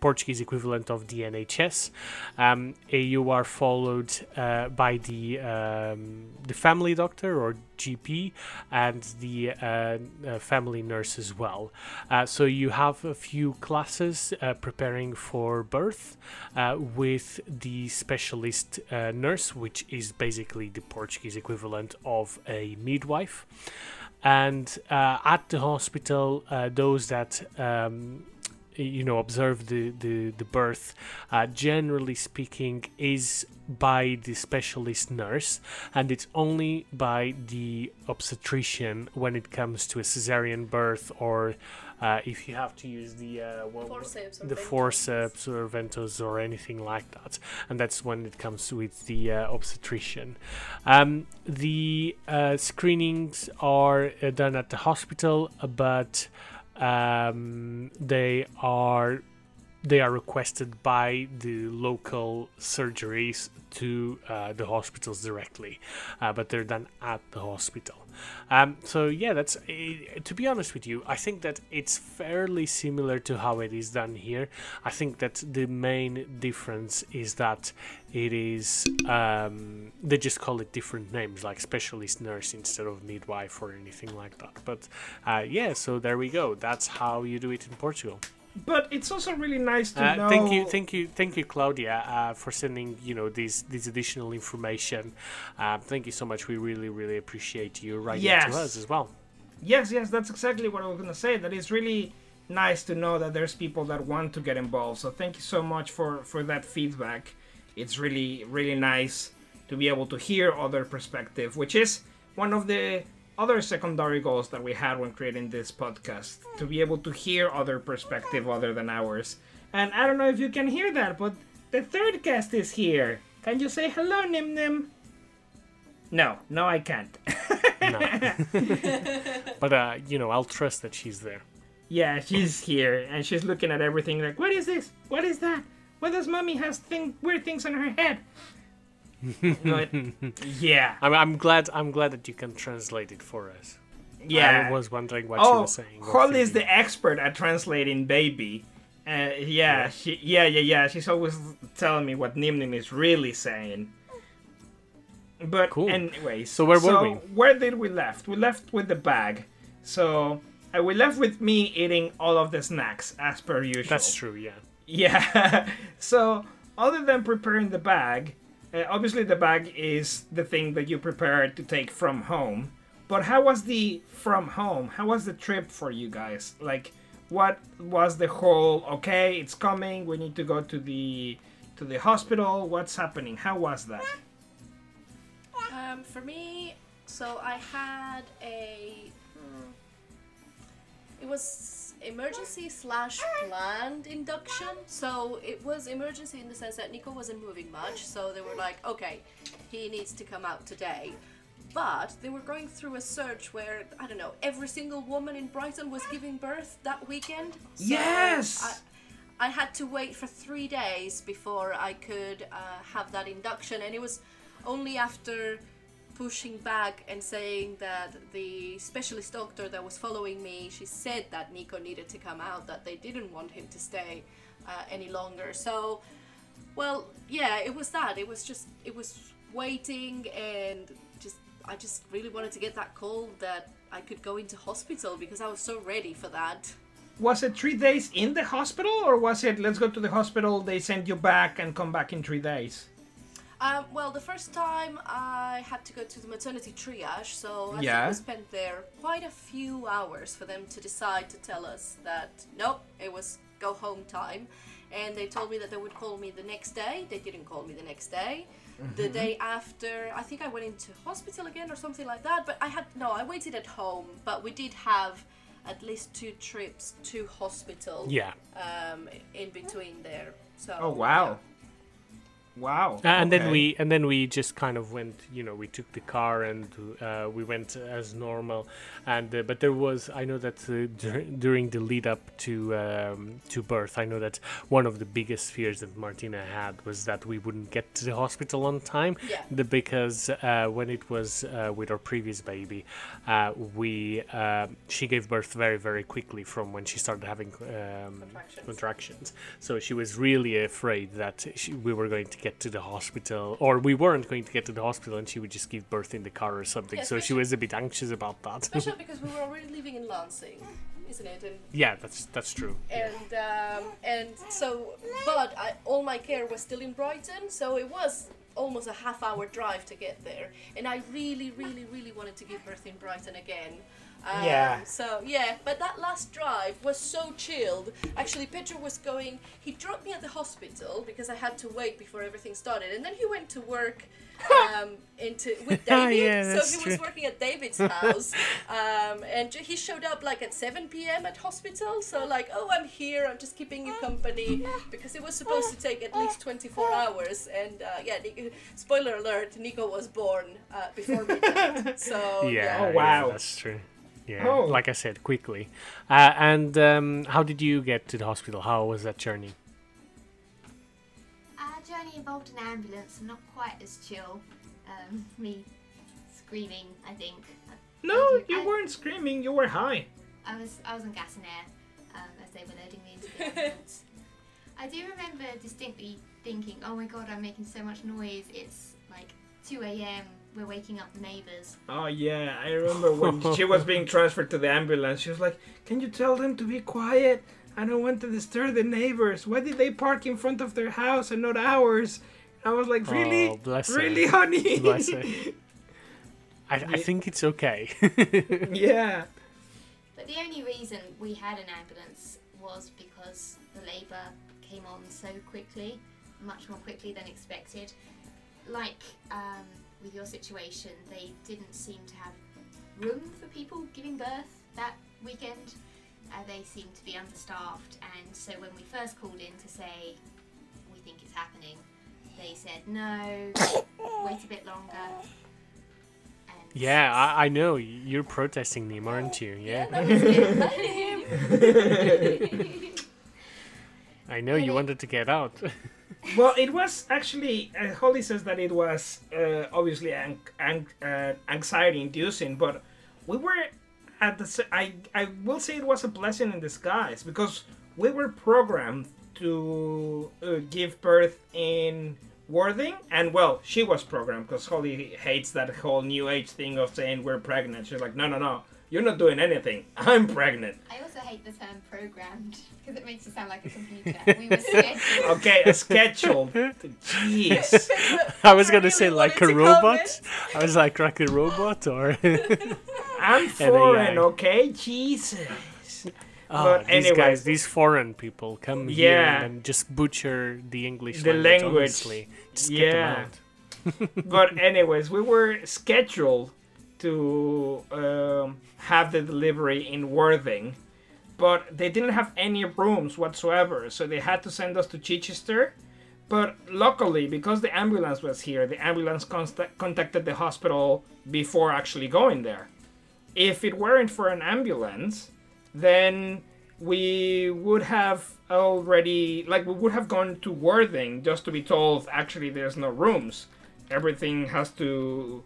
Portuguese equivalent of the NHS. Um, uh, you are followed uh, by the um, the family doctor or GP and the uh, uh, family nurse as well. Uh, so you have a few classes uh, preparing for birth with the specialist nurse, which is basically the Portuguese equivalent of a midwife. And at the hospital, those that um, you know observe the the, the birth uh, generally speaking is by the specialist nurse and it's only by the obstetrician when it comes to a cesarean birth or uh, if you have to use the uh, what- Forceps or the forceps or ventouse or anything like that, and that's when it comes with the uh, obstetrician. Um, the uh, screenings are uh, done at the hospital, but um, they are they are requested by the local surgeries to uh, the hospitals directly, uh, but they're done at the hospital. Um, so yeah, that's uh, to be honest with you, I think that it's fairly similar to how it is done here. I think that the main difference is that it is um, they just call it different names, like specialist nurse instead of midwife or anything like that. But uh, yeah, so there we go. That's how you do it in Portugal. But it's also really nice to Uh, know. thank you, thank you, thank you, Claudia, uh, for sending you know these these additional information. Uh, thank you so much. We really, really appreciate you writing Yes. to us as well. Yes, yes, that's exactly what I was gonna say. That it's really nice to know that there's people that want to get involved. So thank you so much for for that feedback. It's really really nice to be able to hear other perspective, which is one of the other secondary goals that we had when creating this podcast to be able to hear other perspective other than ours. And I don't know if you can hear that, but the third guest is here. Can you say hello, Nim Nim? No, no, I can't. No. but uh, you know, I'll trust that she's there. Yeah, she's here and she's looking at everything like, what is this? What is that? What does mommy has thing weird things on her head? But, yeah, I'm, I'm glad. I'm glad that you can translate it for us. yeah. I was wondering what oh, was saying. or Hollie is the expert at translating baby. Uh, yeah, Yeah. she, yeah, yeah, yeah. She's always telling me what Nim Nim is really saying. But Cool. anyways, So where were so we? Where did we left? We left with the bag. So uh, we left with me eating all of the snacks as per usual. That's true. Yeah. Yeah. so, other than preparing the bag, uh, obviously the bag is the thing that you prepared to take from home. But how was the from home? How was the trip for you guys? Like, what was the whole? Okay, it's coming. We need to go to the to the hospital. What's happening? How was that? Um, for me, so I had a. It was emergency slash planned induction. So it was emergency in the sense that Nico wasn't moving much. So they were like, okay, he needs to come out today. But they were going through a search where I don't know every single woman in Brighton was giving birth that weekend. So Yes! I, I had to wait for three days before I could uh, have that induction, and it was only after pushing back and saying that the specialist doctor that was following me, she said that Nico needed to come out, that they didn't want him to stay uh, any longer. So, well, yeah, it was that. It was just, it was waiting and just, I just really wanted to get that call that I could go into hospital because I was so ready for that. Was it three days in the hospital, or was it let's go to the hospital? They send you back and come back in three days. Um, well, the first time I had to go to the maternity triage, so I Yeah. think we spent there quite a few hours for them to decide to tell us that nope, it was go home time. And they told me that they would call me the next day. They didn't call me the next day. The day after, I think I went into hospital again or something like that. But I had no, I waited at home. But we did have at least two trips to hospital Yeah. um, in between there. So Oh wow. Wow. Uh, and then we and then we just kind of went you know we took the car and uh, we went as normal and uh, but there was i know that uh, dur- during the lead up to um, to birth i know that one of the biggest fears that martina had was that we wouldn't get to the hospital on time Yeah. the, because uh, when it was uh, with our previous baby uh, we uh, she gave birth very very quickly from when she started having um, Contractions. contractions so she was really afraid that she, we were going to get to the hospital or we weren't going to get to the hospital and she would just give birth in the car or something Yeah, so she was a bit anxious about that Especially because we were already living in Lancing, isn't it? And yeah that's that's true and um, and so, but I, all my care was still in Brighton, so it was almost a half hour drive to get there. And I really, really, really wanted to give birth in Brighton again. Um, Yeah. So yeah, but that last drive was so chilled. Actually, Pedro was going. He dropped me at the hospital because I had to wait before everything started, and then he went to work. um, into with David, yeah, so that's he was working at David's house, um, and he showed up like at 7 p.m. at hospital. So like, oh, I'm here. I'm just keeping you company because it was supposed to take at least 24 hours. And uh, yeah, Nico, spoiler alert: Nico was born uh, before midnight. So yeah, Oh, yeah, wow. that's true. Yeah, Oh. like I said, quickly. Uh, and um, how did you get to the hospital? How was that journey? Our journey involved an ambulance, and not quite as chill. Um, me screaming, I think. No, I- you weren't screaming. You were high. I was I was on gas and air um, as they were loading me into the ambulance. I do remember distinctly thinking, "Oh my god, I'm making so much noise. It's like 2 a.m. We're waking up the neighbors." Oh yeah, I remember when she was being transferred to the ambulance. She was like, "Can you tell them to be quiet? I don't want to disturb the neighbors. Why did they park in front of their house and not ours?" I was like, "Really, Oh, bless her. really, honey?" Bless her. I, I think it's okay. yeah. But the only reason we had an ambulance was because the labour came on so quickly, much more quickly than expected. Like um, with your situation, they didn't seem to have room for people giving birth that weekend. Uh, they seemed to be understaffed, and so when we first called in to say we think it's happening, they said no, wait a bit longer. And yeah, I, I know. You're protesting them, aren't you? Yeah. that was good. Let him. I know you wanted to get out. Well, it was actually. Uh, Hollie says that it was uh, obviously an- an- uh, anxiety-inducing, but we were at the. I I will say it was a blessing in disguise because we were programmed to uh, give birth in Worthing, and well, she was programmed because Hollie hates that whole new age thing of saying we're pregnant. She's like, no, no, no, you're not doing anything. I'm pregnant. I also hate the term programmed because it makes you sound like a computer. We were scheduled. Okay, a scheduled. Jeez. I was gonna say like a robot. I was like like a robot or. I'm AI. foreign, okay? Jesus. Oh, But these anyways. guys, these foreign people come here Yeah. and just butcher the English The language. language. Honestly. Just get them Yeah. out. but anyways, we were scheduled to um, have the delivery in Worthing, but they didn't have any rooms whatsoever, so they had to send us to Chichester. But luckily, because the ambulance was here, the ambulance contacted the hospital before actually going there. If it weren't for an ambulance, then we would have already like we would have gone to Worthing just to be told actually there's no rooms. Everything has to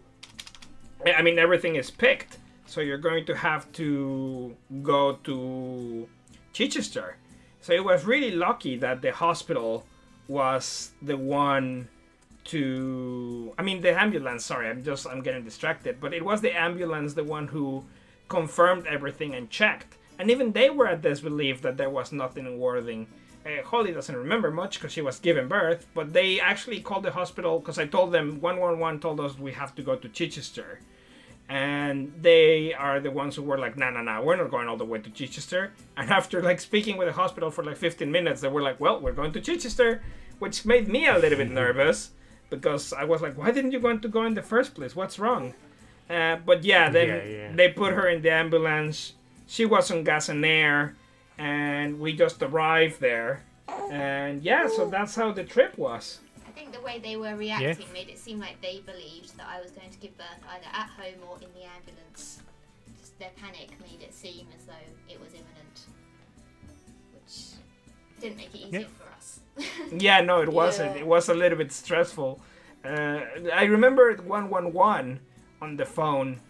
I mean everything is picked. So you're going to have to go to Chichester. So it was really lucky that the hospital was the one to I mean the ambulance, sorry, I'm just I'm getting distracted, but it was the ambulance the one who confirmed everything and checked. And even they were at disbelief that there was nothing in Worthing. Uh, Hollie doesn't remember much because she was giving birth, but they actually called the hospital because I told them 111 told us we have to go to Chichester. And they are the ones who were like, no, no, no, we're not going all the way to Chichester. And after like speaking with the hospital for like 15 minutes, they were like, well, we're going to Chichester, which made me a little bit nervous because I was like, why didn't you want to go in the first place? What's wrong? Uh, but yeah, then Yeah, yeah. they put her in the ambulance. She was on gas and air, and we just arrived there. And yeah, so that's how the trip was. I think the way they were reacting made it seem like they believed that I was going to give birth either at home or in the ambulance. Just their panic made it seem as though it was imminent, which didn't make it easier Yeah. for us. Yeah, no, it wasn't. Yeah. It was a little bit stressful. Uh, I remember 111 on the phone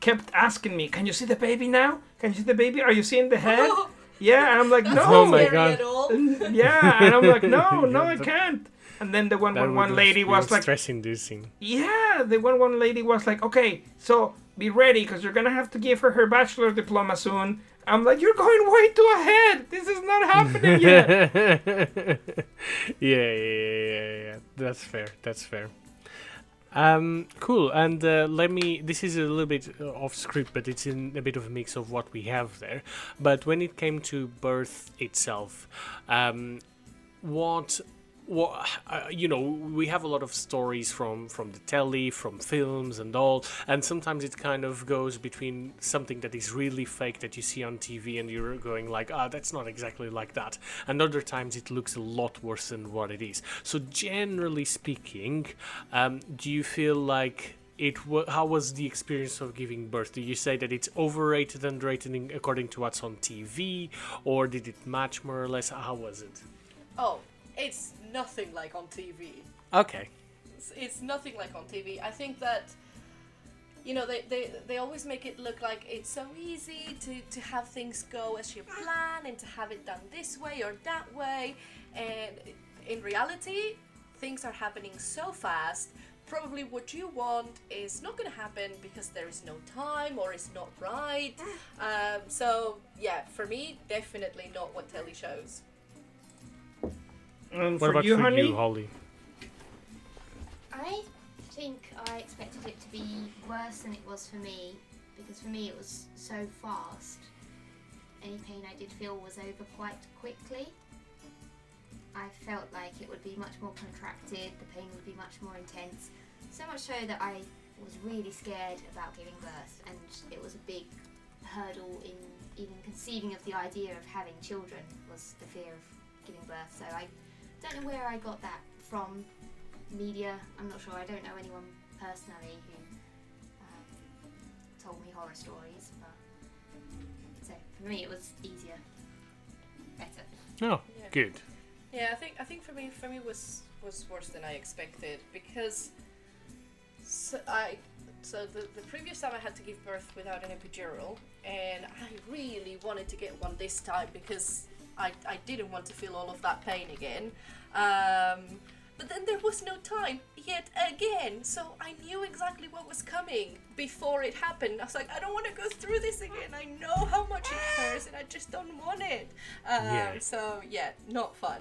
kept asking me, "Can you see the baby now? Can you see the baby? Are you seeing the head?" Yeah, and I'm like, That's "No." Oh not my God. Yeah, and I'm like, "No, no, I can't." And then the That would 111 lady was like, stress-inducing. Yeah, the one one lady was like, okay, so be ready because you're gonna have to give her her bachelor diploma soon. I'm like, you're going way too ahead. This is not happening yet. yeah, yeah, yeah, yeah, yeah. That's fair. That's fair. Um, cool. And uh, let me. This is a little bit uh, off script, but it's in a bit of a mix of what we have there. But when it came to birth itself, um, what what uh, you know we have a lot of stories from from the telly from films and all and sometimes it kind of goes between something that is really fake that you see on tv and you're going like ah that's not exactly like that. And other times it looks a lot worse than what it is. So generally speaking um, do you feel like it wa- how was the experience of giving birth? Do you say that it's overrated underrated in- according to what's on tv or did it match more or less? How was it? Oh, it's nothing like on TV. okay. It's, it's nothing like on TV. I think that you know they, they they always make it look like it's so easy to to have things go as you plan and to have it done this way or that way. And in reality things are happening so fast. Probably what you want is not going to happen because there is no time or it's not right. Um, so yeah for me definitely not what telly shows And what for about you, for honey? you Hollie I think I expected it to be worse than it was for me because for me it was so fast. Any pain I did feel was over quite quickly. I felt like it would be much more contracted, the pain would be much more intense. So much so that I was really scared about giving birth, and it was a big hurdle in even conceiving of the idea of having children was the fear of giving birth. So I don't know where I got that from media. I'm not sure. I don't know anyone personally who um, told me horror stories, but so for me it was easier, better. oh Yeah. good Yeah, I think I think for me for me was was worse than I expected because so I so the, the previous time I had to give birth without an epidural and I really wanted to get one this time because I, I didn't want to feel all of that pain again. Um, but then there was no time yet again, so I knew exactly what was coming before it happened. I was like, I don't want to go through this again. I know how much it hurts, and I just don't want it. Um, Yeah. So yeah, not fun.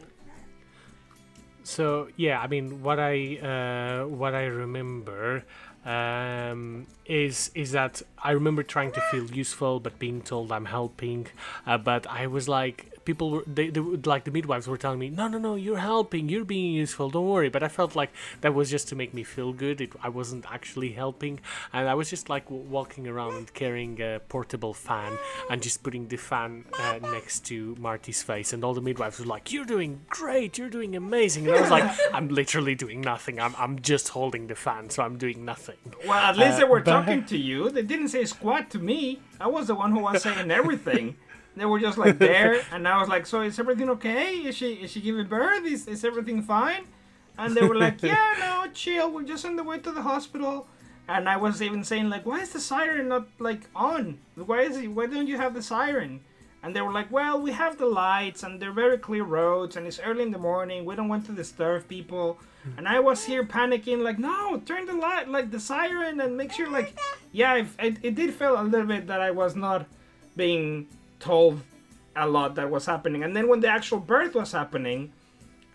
So yeah, I mean, what I uh, what I remember um, is is that I remember trying to feel useful, but being told I'm helping. Uh, but I was like, people were they, they would like the midwives were telling me, no, no, no, you're helping, you're being useful, don't worry. But I felt like that was just to make me feel good. It, I wasn't actually helping, and I was just like w- walking around carrying a portable fan and just putting the fan uh, next to Marty's face, and all the midwives were like, "You're doing great, you're doing amazing." And I was like, "I'm literally doing nothing. I'm I'm just holding the fan, so I'm doing nothing." Well, at least Uh, they were but- talking to you. They didn't say squat to me. I was the one who was saying everything. They were just like there, and I was like, "So is everything okay? Is she is she giving birth? Is is everything fine?" And they were like, "Yeah, no, chill. We're just on the way to the hospital." And I was even saying like, "Why is the siren not like on? Why is it? Why don't you have the siren?" And they were like, "Well, we have the lights, and they're very clear roads, and it's early in the morning. We don't want to disturb people." And I was here panicking, like, "No, turn the light, like the siren, and make sure, like, yeah." It, it, it did feel a little bit that I was not being told a lot that was happening. And then when the actual birth was happening,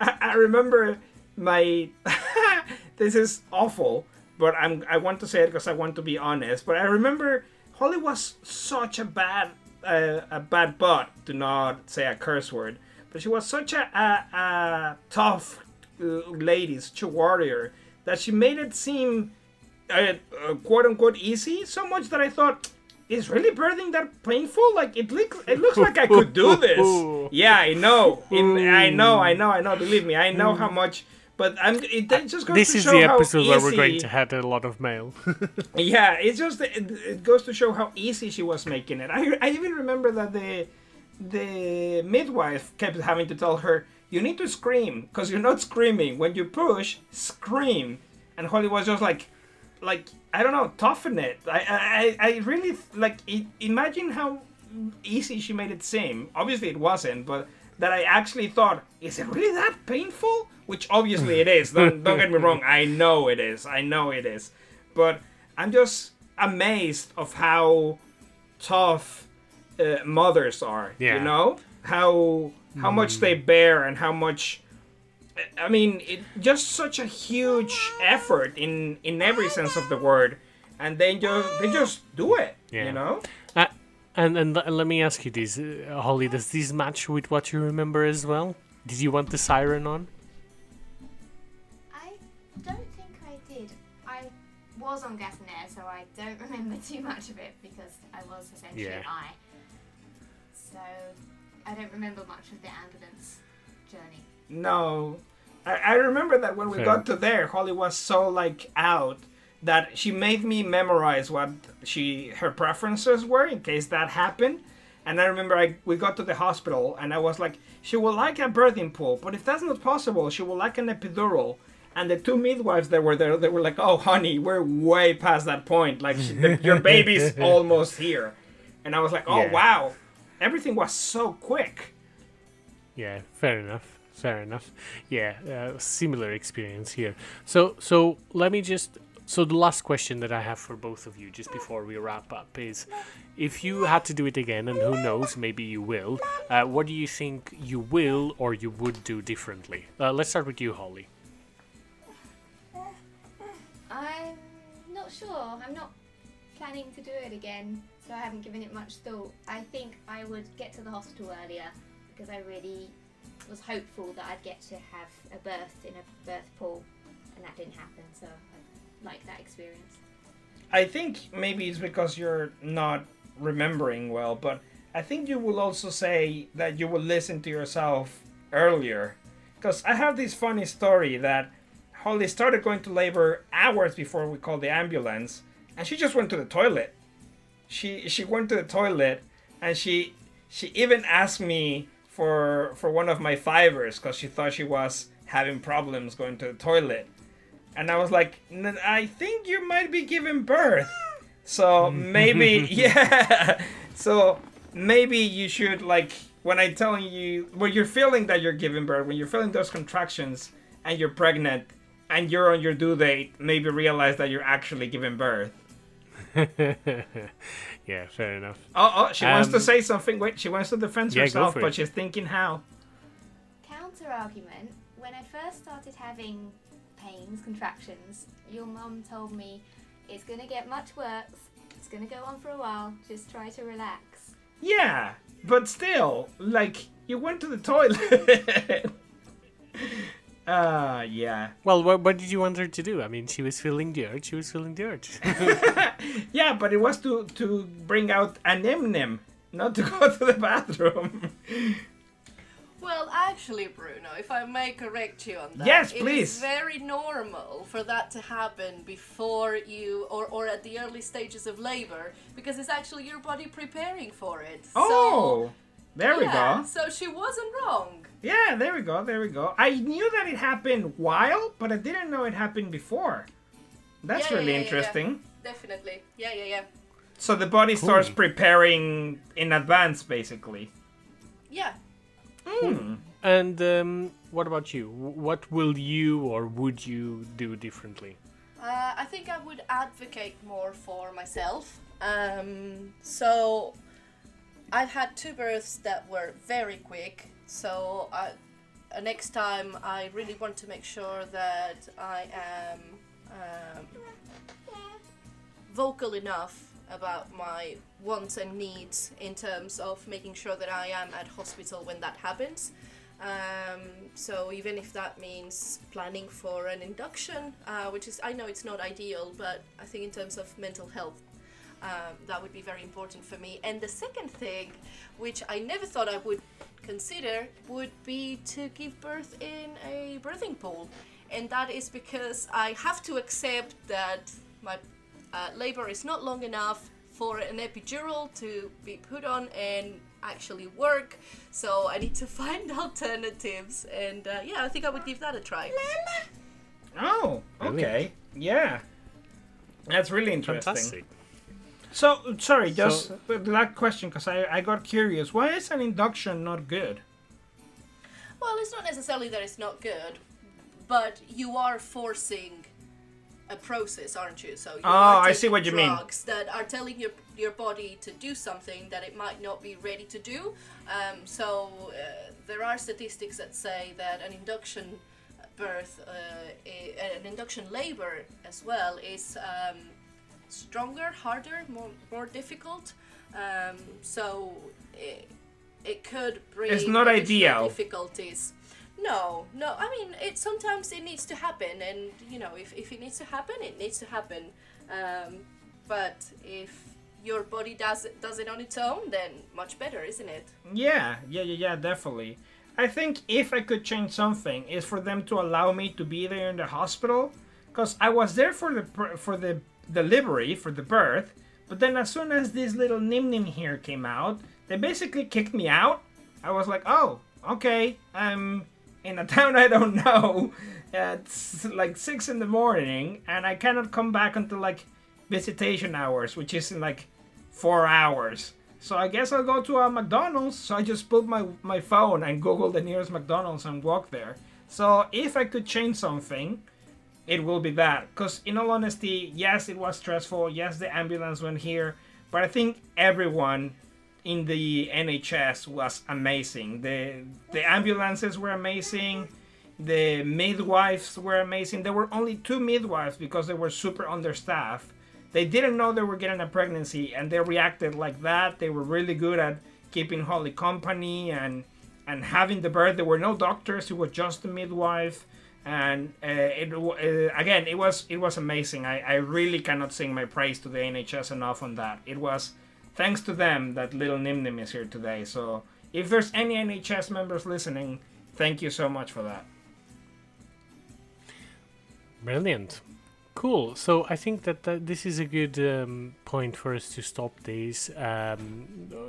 I, I remember my. this is awful, but I'm I want to say it because I want to be honest. But I remember Hollie was such a bad uh, a bad butt. Do not say a curse word. But she was such a, a, a tough lady, such a warrior, that she made it seem uh, uh, quote unquote easy so much that I thought. Is really birthing that painful? Like it looks, it looks like I could do this. Yeah, I know. I know, I know, I know. Believe me, I know how mm. much. But I'm. It, uh, it just goes This to is show the episode where we're going to have a lot of mail. yeah, it's just it, it goes to show how easy she was making it. I, I even remember that the the midwife kept having to tell her, "You need to scream because you're not screaming. When you push, scream." And Hollie was just like, like I don't know, toughen it. I I, I really like i imagine how easy she made it seem. Obviously, it wasn't, but that I actually thought, is it really that painful? Which obviously it is. Don't, don't get me wrong. I know it is. I know it is. But I'm just amazed of how tough uh, mothers are. Yeah. You know how how much they bear and how much I mean, it just such a huge effort in in every sense of the word, and they just they just do it. Yeah. You know. Uh, and and let me ask you this, uh, Hollie. Does this match with what you remember as well? Did you want the siren on? I don't think I did. I was on gas and air, so I don't remember too much of it because I was essentially Yeah. I. So I don't remember much of the ambulance journey. No, I, I remember that when we Fair. got to there, Hollie was so like out that she made me memorize what she her preferences were in case that happened. And I remember I we got to the hospital and I was like, she would like a birthing pool, but if that's not possible, she would like an epidural. And the two midwives that were there, they were like, "Oh, honey, we're way past that point. Like, the, your baby's almost here." And I was like, "Oh, Yeah. wow, everything was so quick." Yeah, fair enough. Fair enough. Yeah, uh, similar experience here. So, so let me just. So the last question that I have for both of you, just before we wrap up, is: if you had to do it again, and who knows, maybe you will. Uh, what do you think you will or you would do differently? Uh, let's start with you, Hollie. I'm not sure. I'm not planning to do it again, so I haven't given it much thought. I think I would get to the hospital earlier because I really was hopeful that I'd get to have a birth in a birth pool, and that didn't happen. So I like that experience. I think maybe it's because you're not remembering well, but I think you will also say that you will listen to yourself earlier. Because I have this funny story that Hollie started going to labor hours before we called the ambulance, and she just went to the toilet. She she went to the toilet, and she she even asked me for for one of my fivers because she thought she was having problems going to the toilet. And I was like, "N- I think you might be giving birth. So maybe, yeah. So maybe you should, like, when I tell you, when you're feeling that you're giving birth, when you're feeling those contractions and you're pregnant and you're on your due date, maybe realize that you're actually giving birth. yeah, fair enough. Oh, oh, she wants to Um, say something. Wait, she wants to defend Yeah, herself, but it. she's thinking how. Counter argument: When I first started having pains, contractions, your mum told me it's gonna get much worse. It's gonna go on for a while. Just try to relax. Yeah, but still, like, you went to the toilet. uh, yeah. Well, what, what did you want her to do? I mean, she was feeling the urge. She was feeling the urge. Yeah, but it was to to bring out an nim not to go to the bathroom. Well, actually, Bruno, if I may correct you on that, Yes, please. is very normal for that to happen before you, or, or at the early stages of labor, because it's actually your body preparing for it. oh, there so, we go. So she wasn't wrong. Yeah, there we go. There we go. I knew that it happened while, but I didn't know it happened before. That's Yeah, yeah, really yeah, yeah, yeah. interesting. Definitely. Yeah, yeah, yeah. So the body starts preparing in advance, basically. Yeah. Hmm. and um, what about you? What will you or would you do differently? Uh, I think I would advocate more for myself. Um, so I've had two births that were very quick. So I, uh, next time, I really want to make sure that I am um, vocal enough about my wants and needs in terms of making sure that I am at hospital when that happens. Um, so even if that means planning for an induction, uh, which is I know it's not ideal, but I think in terms of mental health, um, that would be very important for me. And the second thing, which I never thought I would consider, would be to give birth in a birthing pool, and that is because I have to accept that my uh, labor is not long enough for an epidural to be put on and actually work. So I need to find alternatives, and uh, yeah, I think I would give that a try. Oh, Brilliant. okay. Yeah. That's really interesting. Fantastic. So, sorry, just So- that question, because I, I got curious. Why is an induction not good? Well, it's not necessarily that it's not good, but you are forcing a process, aren't you? So you Oh, are I see what you mean. drugs that are telling your your body to do something that it might not be ready to do. Um, so uh, there are statistics that say that an induction birth, uh, a, an induction labor as well, is um, stronger, harder, more more difficult. Um, so it, it could bring It's not ideal. difficulties. No, no. I mean, it sometimes it needs to happen, and you know, if, if it needs to happen, it needs to happen. Um, but if your body does it, does it on its own, then much better, isn't it? Yeah, yeah, yeah, yeah, definitely. I think if I could change something, is for them to allow me to be there in the hospital, because I was there for the for the delivery for the birth, but then as soon as this little nim nim here came out, they basically kicked me out. I was like, oh, okay, I'm in a town I don't know. It's like six in the morning, and I cannot come back until like visitation hours, which is in like four hours. So I guess I'll go to a McDonald's. So I just put my, my phone and Google the nearest McDonald's and walk there. So if I could change something, it will be that. Because in all honesty, yes, it was stressful. Yes, the ambulance went here. But I think everyone in the NHS was amazing. The the ambulances were amazing. The midwives were amazing. There were only two midwives because they were super understaffed. They didn't know they were getting a pregnancy and they reacted like that. They were really good at keeping Hollie company and and having the birth. There were no doctors. It was just the midwife. And uh, it uh, again, it was it was amazing. I, I really cannot sing my praise to the NHS enough on that. It was thanks to them that little Nim Nim is here today. So if there's any NHS members listening, thank you so much for that. Brilliant. Cool. So I think that, that this is a good um, point for us to stop this, um,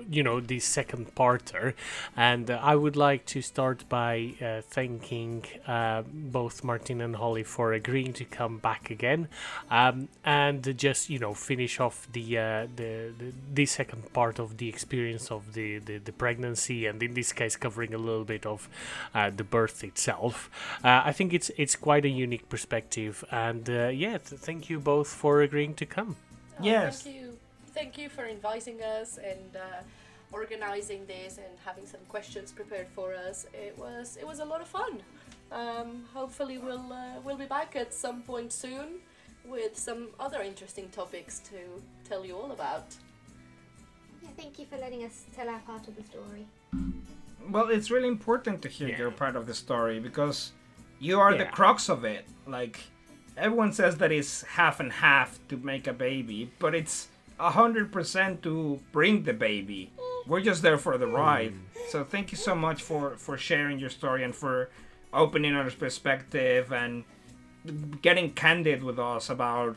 you know, this second parter. And uh, I would like to start by uh, thanking uh, both Martin and Hollie for agreeing to come back again, um, and just you know finish off the, uh, the the the second part of the experience of the, the the pregnancy, and in this case covering a little bit of uh, the birth itself. Uh, I think it's it's quite a unique perspective, and yeah, th- thank you both for agreeing to come. Oh, Yes. Thank you. Thank you for inviting us and uh, organizing this and having some questions prepared for us. It was it was a lot of fun. Um, hopefully we'll uh, we'll be back at some point soon with some other interesting topics to tell you all about. Yeah, thank you for letting us tell our part of the story. Well, it's really important to hear Yeah. your part of the story because you are the crux of it. Like everyone says that it's half and half to make a baby, but it's a hundred percent to bring the baby. We're just there for the ride. So thank you so much for for sharing your story and for opening our perspective and getting candid with us about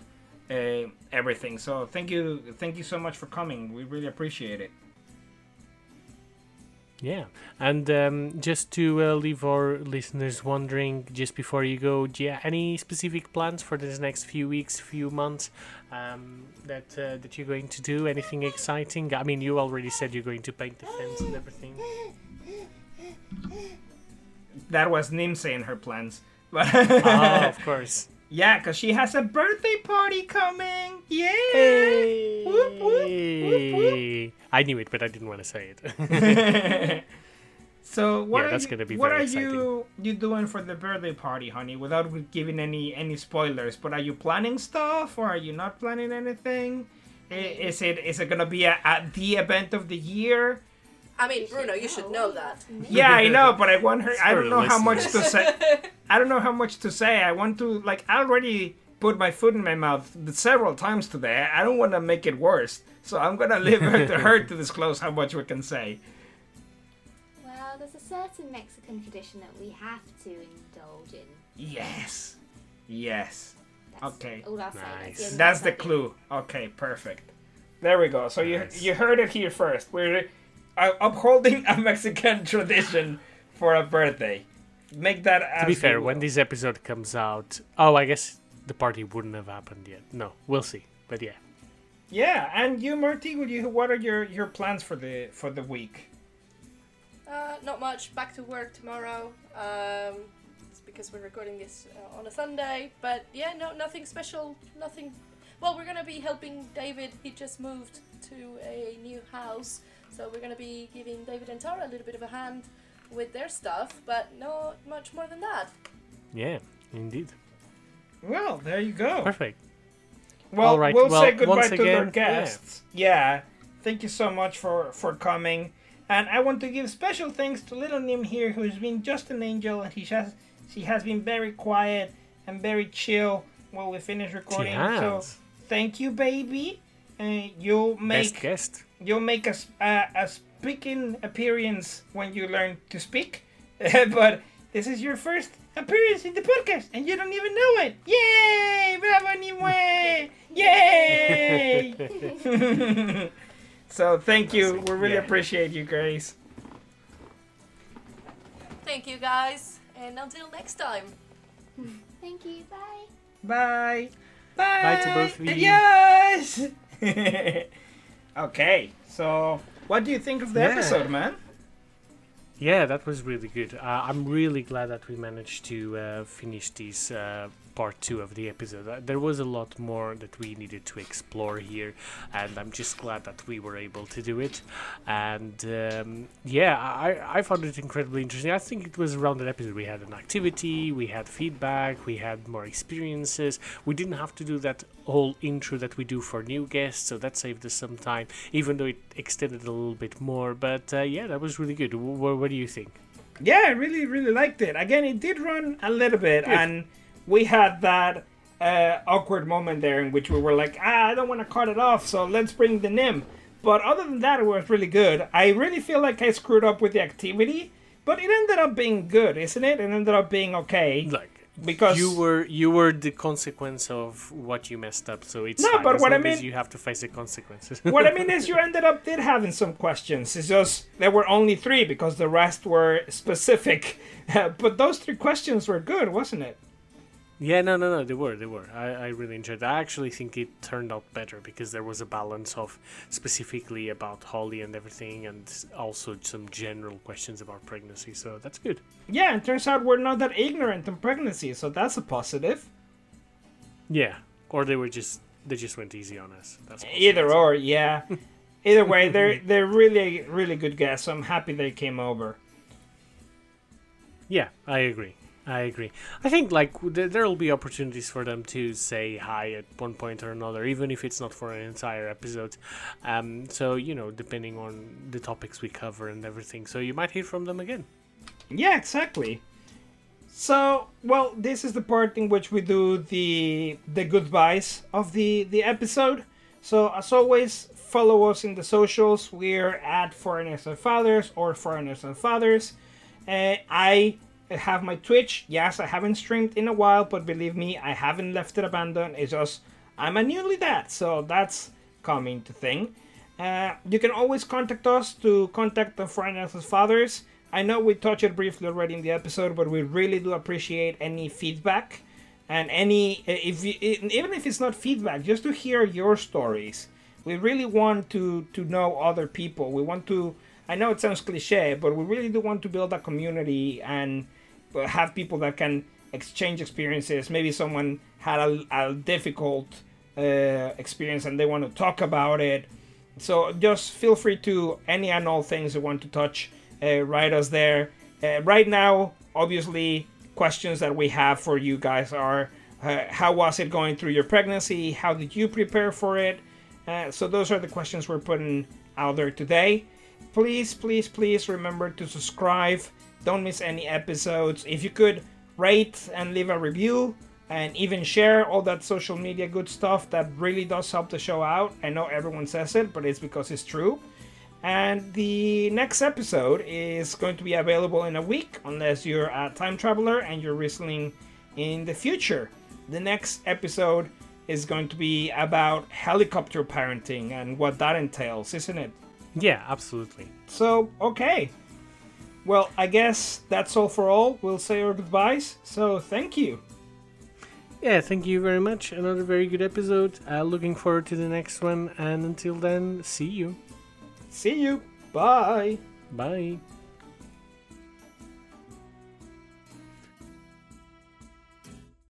uh, everything. So thank you, thank you so much for coming. We really appreciate it. Yeah, and um, just to uh, leave our listeners wondering, just before you go, do you have any specific plans for this next few weeks, few months um, that uh, that you're going to do? Anything exciting? I mean, you already said you're going to paint the fence and everything. That was Nim saying her plans. But oh, of course. Yeah, because she has a birthday party coming. Yay! Whoop, whoop, whoop, whoop. I knew it, but I didn't want to say it. so what Yeah, are that's you, gonna be what are you you doing for the birthday party, honey? Without giving any any spoilers, but are you planning stuff or are you not planning anything? Is it is it gonna be a, a the event of the year? I mean, Bruno, you should know that. Yeah, I know, but I want her. I don't know how much to say. I don't know how much to say. I want to like. I already put my foot in my mouth several times today. I don't want to make it worse, so I'm gonna leave it to her to disclose how much we can say. Well, there's a certain Mexican tradition that we have to indulge in. Yes, yes. That's Okay. all I'll. Nice. That's the clue. Okay, perfect. There we go. So Nice. you you heard it here first. We're uh, upholding a Mexican tradition for a birthday. Make that as to be you fair, when this episode comes out, oh, I guess the party wouldn't have happened yet. No, we'll see. But yeah. Yeah, and you, Marty, would you? What are your your plans for the for the week? Uh, not much. Back to work tomorrow. Um, it's because we're recording this uh, on a Sunday. But yeah, no, nothing special. Nothing. Well, we're gonna be helping David. He just moved to a new house, so we're gonna be giving David and Tara a little bit of a hand with their stuff. But not much more than that. Yeah, indeed. Well, there you go. Perfect. Well, All right, we'll, well, say goodbye once to our again, guests. Yeah. Thank you so much for for coming. And I want to give special thanks to little Nim here, who's been just an angel, and he has she has been very quiet and very chill while we finish recording. So has. thank you, baby. Uh, you'll Best make guest. You'll make a, s- a, a speaking appearance when you learn to speak. but this is your first appearance in the podcast, and you don't even know it. Yay! Bravo, Nimue! Yay! so thank you. We really Yeah. appreciate you, Grace. Thank you guys, and until next time. Thank you. Bye. Bye. Bye. Bye to both of you. Yes. Okay. So, what do you think of the Yeah. episode, man? Yeah, that was really good. Uh, I'm really glad that we managed to uh, finish this uh, part two of the episode. Uh, there was a lot more that we needed to explore here, and I'm just glad that we were able to do it. And um, yeah, I, I found it incredibly interesting. I think it was around that episode we had an activity, we had feedback, we had more experiences. We didn't have to do that whole intro that we do for new guests, so that saved us some time, even though it extended a little bit more. But uh, yeah, that was really good. W- what do you think? Yeah, I really, really liked it. Again, it did run a little bit, Good. and we had that uh, awkward moment there in which we were like, ah, I don't want to cut it off, so let's bring the Nim. But other than that, it was really good. I really feel like I screwed up with the activity, but it ended up being good, isn't it? It ended up being okay. Like Because you were you were the consequence of what you messed up, so it's No, fine, but as what I mean- you have to face the consequences. what I mean is, you ended up did having some questions. It's just there were only three because the rest were specific. but those three questions were good, wasn't it? Yeah, no, no, no, they were, they were. I, I really enjoyed. It. I actually think it turned out better because there was a balance of specifically about Hollie and everything, and also some general questions about pregnancy. So that's good. Yeah, it turns out we're not that ignorant on pregnancy, so that's a positive. Yeah, or they were just they just went easy on us. That's Either or, yeah. Either way, they're they're really really good guests. So I'm happy they came over. Yeah, I agree. I agree. I think like there there'll be opportunities for them to say hi at one point or another, even if it's not for an entire episode. Um, so you know, depending on the topics we cover and everything, so you might hear from them again. Yeah, exactly. So, well, this is the part in which we do the the goodbyes of the the episode. So, as always, follow us in the socials. We're at Foreigners and Fathers or Foreigners and Fathers. Uh, I have my Twitch. Yes, I haven't streamed in a while, but believe me, I haven't left it abandoned. It's just I'm a newly dad, so that's coming to thing. Uh, you can always contact us to contact the and Fathers. I know we touched it briefly already in the episode, but we really do appreciate any feedback and any if you, even if it's not feedback, just to hear your stories. We really want to to know other people. We want to. I know it sounds cliche, but we really do want to build a community and uh, have people that can exchange experiences. Maybe someone had a, a difficult uh, experience and they want to talk about it. So just feel free to any and all things you want to touch, uh, write us there. Uh, right now, obviously, questions that we have for you guys are uh, how was it going through your pregnancy? How did you prepare for it? Uh, so those are the questions we're putting out there today. Please, please, please remember to subscribe. Don't miss any episodes. If you could rate and leave a review and even share all that social media good stuff, that really does help the show out. I know everyone says it, but it's because it's true. And the next episode is going to be available in a week, unless you're a time traveler and you're listening in the future. The next episode is going to be about helicopter parenting and what that entails, isn't it? Yeah, absolutely. So, okay. Well, I guess that's all for all. We'll say our goodbyes. So, thank you. Yeah, thank you very much. Another very good episode. Uh, looking forward to the next one, and until then, see you. See you. Bye. Bye.